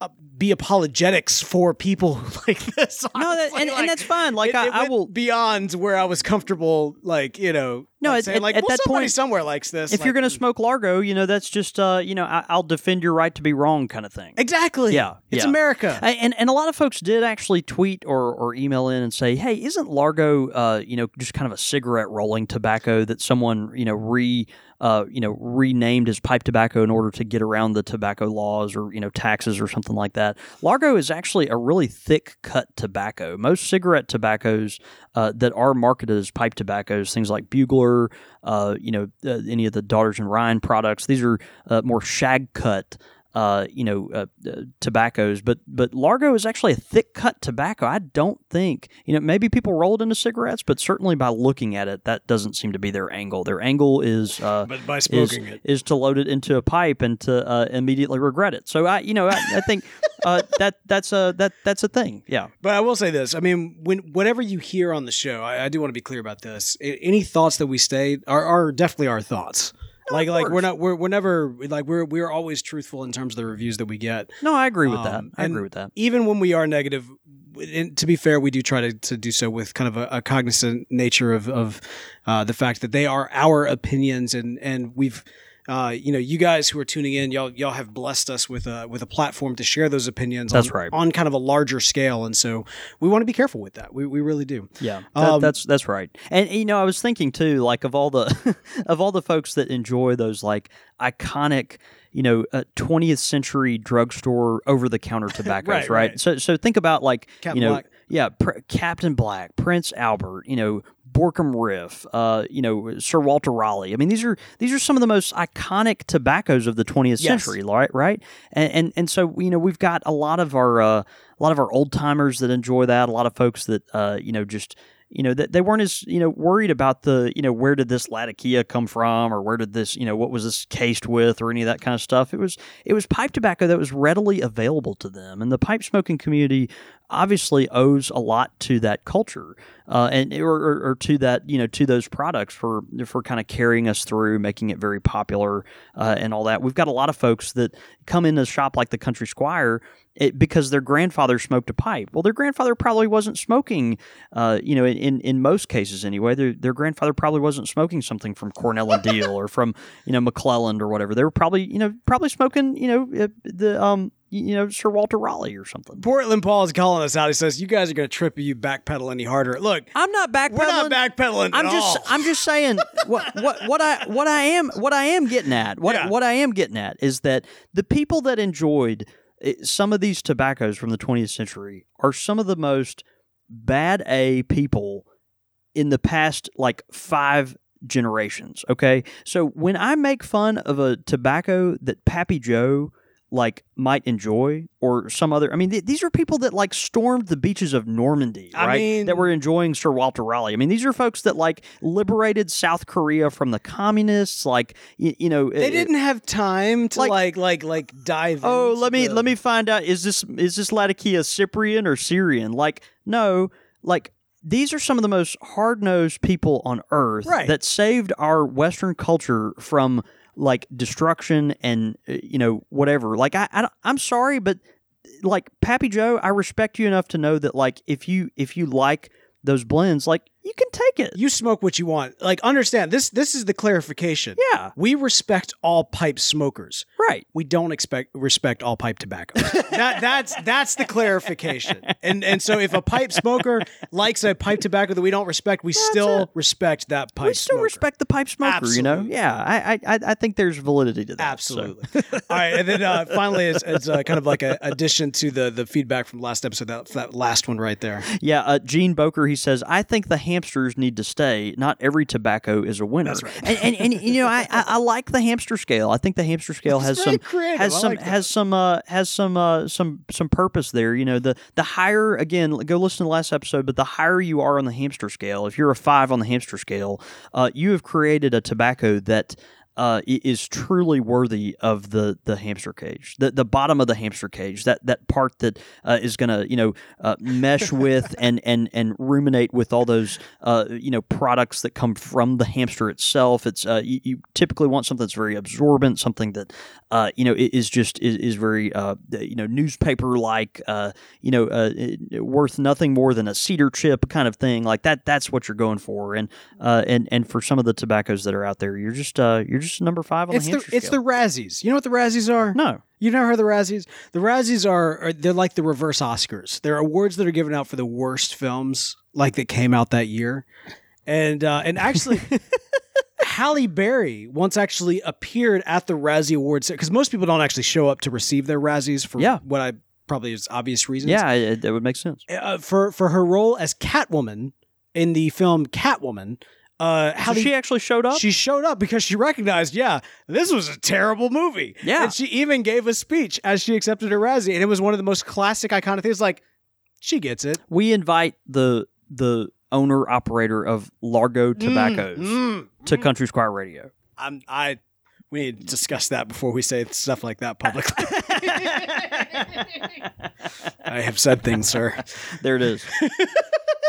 uh, be apologetics for people like this. No, that, and, Like, and that's fine. Like it- I, it I will. beyond where I was comfortable. Like you know, No, like at- saying, like at well, that somebody point, somewhere likes this. If you're going to smoke Largo, you know that's just uh, you know I, I'll defend your right to be wrong kind of thing. exactly, Yeah, it's yeah. America. I- and and a lot of folks did actually tweet or, or email in and say, "Hey, isn't Largo, uh, you know, just kind of a cigarette rolling tobacco that someone you know re uh, you know renamed as pipe tobacco in order to get around the tobacco laws or you know taxes or something like that?" Largo is actually a really thick cut tobacco. Most cigarette tobaccos uh, that are marketed as pipe tobaccos, things like Bugler, uh, you know, uh, any of the Daughters and Ryan products, these are uh, more shag cut uh, you know, uh, uh, tobaccos, but but Largo is actually a thick cut tobacco. I don't think you know. Maybe people rolled into cigarettes, but certainly by looking at it, that doesn't seem to be their angle. Their angle is uh, but by is, smoking it, is to load it into a pipe and to uh, immediately regret it. So I, you know, I, I think uh, that that's a that that's a thing. Yeah, But I will say this: I mean, when whatever you hear on the show, I, I do want to be clear about this. Any thoughts that we state are, are definitely our thoughts. Like, like we're not we're, we're never like we're we're always truthful in terms of the reviews that we get. no, I agree with that. Um, I agree with that. Even when we are negative, and to be fair, we do try to, to do so with kind of a, a cognizant nature of of uh, the fact that they are our opinions, and and we've. Uh, you know, you guys who are tuning in, y'all y'all have blessed us with a with a platform to share those opinions. That's on, right. on kind of a larger scale, and so we want to be careful with that. We, we really do. Yeah, that, Um, that's that's right. And you know, I was thinking too, like of all the of all the folks that enjoy those like iconic, you know, uh, 20th century drugstore over the counter tobaccos, Right, right, right. So so think about like Captain you know, Black. yeah, Pr- Captain Black, Prince Albert, you know. Borkum Riff, uh, you know Sir Walter Raleigh. I mean, these are these are some of the most iconic tobaccos of the 20th Yes. century, right? Right, and, and and so you know we've got a lot of our uh, a lot of our old timers that enjoy that. A lot of folks that uh, you know just you know that they weren't as you know worried about the you know where did this latakia come from or where did this you know what was this cased with or any of that kind of stuff it was it was pipe tobacco that was readily available to them and the pipe smoking community obviously owes a lot to that culture uh, and or, or, or to that you know to those products for for kind of carrying us through making it very popular uh, and all that we've got a lot of folks that come into a shop like the country squire it, because their grandfather smoked a pipe. Well, their grandfather probably wasn't smoking, uh, you know, in, in most cases anyway. Their, their grandfather probably wasn't smoking something from Cornell and Diehl or from, you know, McClelland or whatever. They were probably, you know, probably smoking, you know, uh, the, um, you know, Sir Walter Raleigh or something. Portland Paul is calling us out. He says, "You guys are going to trip if you backpedal any harder." Look, I'm not backpedaling. we're not backpedaling. I'm just all. I'm just saying what what what I what I am what I am getting at what Yeah. what I am getting at is that the people that enjoyed eh, some of these tobaccos from the 20th century are some of the most bad A people in the past like 5 generations, okay? So when I make fun of a tobacco that Pappy Joe like might enjoy or some other I mean th- these are people that like stormed the beaches of Normandy, I right? mean- that were enjoying Sir Walter Raleigh. I mean these are folks that like liberated South Korea from the communists like you, you know they it- didn't have time to Like- like like like dive. Oh, let me the- let me find out is this is this Latakia Cyprian or Syrian? Like no, like these are some of the most hard-nosed people on earth Right. that saved our western culture from like destruction and uh, you know whatever. Like I, I I'm sorry but like Pappy Joe, I respect you enough to know that like if you if you like those blends, like you can take it. You smoke what you want. Like understand this. This is the clarification. yeah, We respect all pipe smokers. right. We don't expect respect all pipe tobacco. that that's that's the clarification. And and so if a pipe smoker likes a pipe tobacco that we don't respect, we still it. respect that pipe. we still smoker. respect the pipe smoker, you know. Yeah, I, I I- think there's validity to that. so. Absolutely. All right, and then uh, finally, as, as uh, kind of like an addition to the the feedback from last episode, that, that last one right there. Yeah, uh, Gene Boker, he says, I think the hamsters need to stay. Not every tobacco is a winner. That's right. And, and, and you know, I, I, I like the hamster scale. I think the hamster scale has some has some like has some uh, has some uh, some some purpose there. You know, the the higher again, go listen to the last episode. But the higher you are on the hamster scale, if you're a five on the hamster scale, uh, you have created a tobacco that. Uh, is truly worthy of the the hamster cage, the the bottom of the hamster cage, that that part that uh, is going to you know uh, mesh with and and and ruminate with all those uh, you know products that come from the hamster itself. It's uh, you, you typically want something that's very absorbent, something that uh, you know is just is, is very uh, you know newspaper like, uh, you know uh, worth nothing more than a cedar chip kind of thing. Like that, that's what you're going for. And uh, and and for some of the tobaccos that are out there, you're just uh, you're just number five on It's the the hamster it's the. Razzies. You know what the Razzies are? no. You never heard of the Razzies? The Razzies are, are they're like the reverse Oscars. They're awards that are given out for the worst films, like that came out that year. And uh, and actually, Halle Berry once actually appeared at the Razzie Awards because most people don't actually show up to receive their Razzies for Yeah. what I probably is obvious reasons. Yeah, it, that would make sense. uh, for for her role as Catwoman in the film Catwoman. Uh, So Halle she actually showed up. she showed up because she recognized, yeah, this was a terrible movie. Yeah. And she even gave a speech as she accepted her Razzie. And it was one of the most classic, iconic things. Like, she gets it. we invite the the owner operator of Largo Tobaccos Mm, to Country Squire Radio. I'm, I, we need to discuss that before we say stuff like that publicly. I have said things, sir. There it is.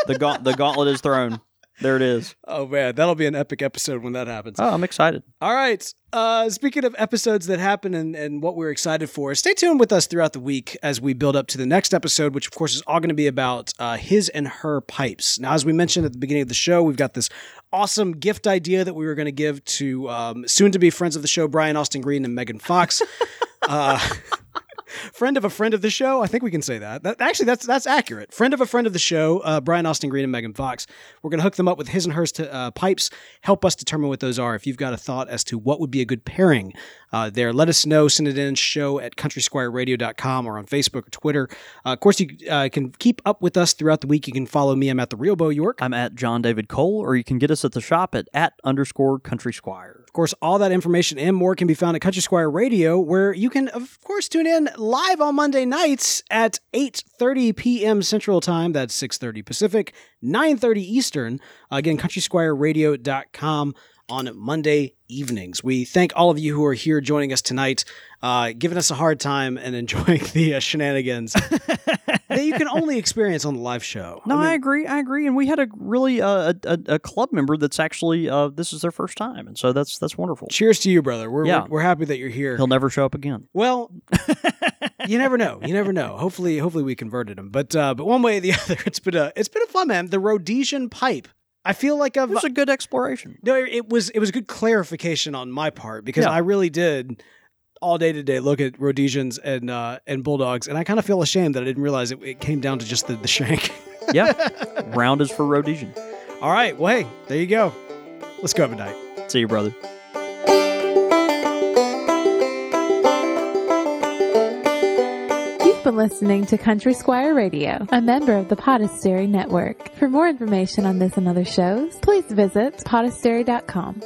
the gaunt, the gauntlet is thrown. There it is. Oh, man. That'll be an epic episode when that happens. Oh, I'm excited. All right. Uh, speaking of episodes that happen and, and what we're excited for, stay tuned with us throughout the week as we build up to the next episode, which of course is all going to be about uh, his and her pipes. Now, as we mentioned at the beginning of the show, we've got this awesome gift idea that we were going to give to um, soon to be friends of the show, Brian Austin Green and Megan Fox. uh, friend of a friend of the show. I think we can say that. that actually, that's that's accurate. Friend of a friend of the show, uh, Brian Austin Green and Megan Fox. We're going to hook them up with his and hers to, uh, pipes. Help us determine what those are. If you've got a thought as to what would be a good pairing uh, there, let us know. Send it in show at countrysquireradio.com or on Facebook or Twitter. Uh, of course, you uh, can keep up with us throughout the week. You can follow me. I'm at the Real Beau York. I'm at John David Cole, or you can get us at the shop at at underscore Country Squire. Of course, all that information and more can be found at Country Squire Radio, where you can, of course, tune in live on Monday nights at 8.30 p.m. Central Time. That's 6.30 Pacific, 9.30 Eastern. Again, countrysquireradio.com on Monday evenings. We thank all of you who are here joining us tonight, uh, giving us a hard time and enjoying the uh, shenanigans that you can only experience on the live show. No, I, mean, agree. I agree. And we had a really uh, a, a club member that's actually uh, this is their first time, and so that's that's wonderful. cheers to you, brother. We're, Yeah. we're, we're happy that you're here. He'll never show up again. Well, you never know. You never know. Hopefully, hopefully we converted him. But uh, but one way or the other, it's been a it's been a fun man. The Rhodesian pipe. I feel like I've It was a good exploration. no. It was it was a good clarification on my part because Yeah. I really did all day today look at Rhodesians and uh, and bulldogs, and I kind of feel ashamed that I didn't realize it, it came down to just the, the shank. Yeah, round is for Rhodesian. all right. Well, hey, there you go. Let's go have a night. See you, brother. You've been listening to Country Squire Radio, a member of the Podastery Network. For more information on this and other shows, please visit podastery.com.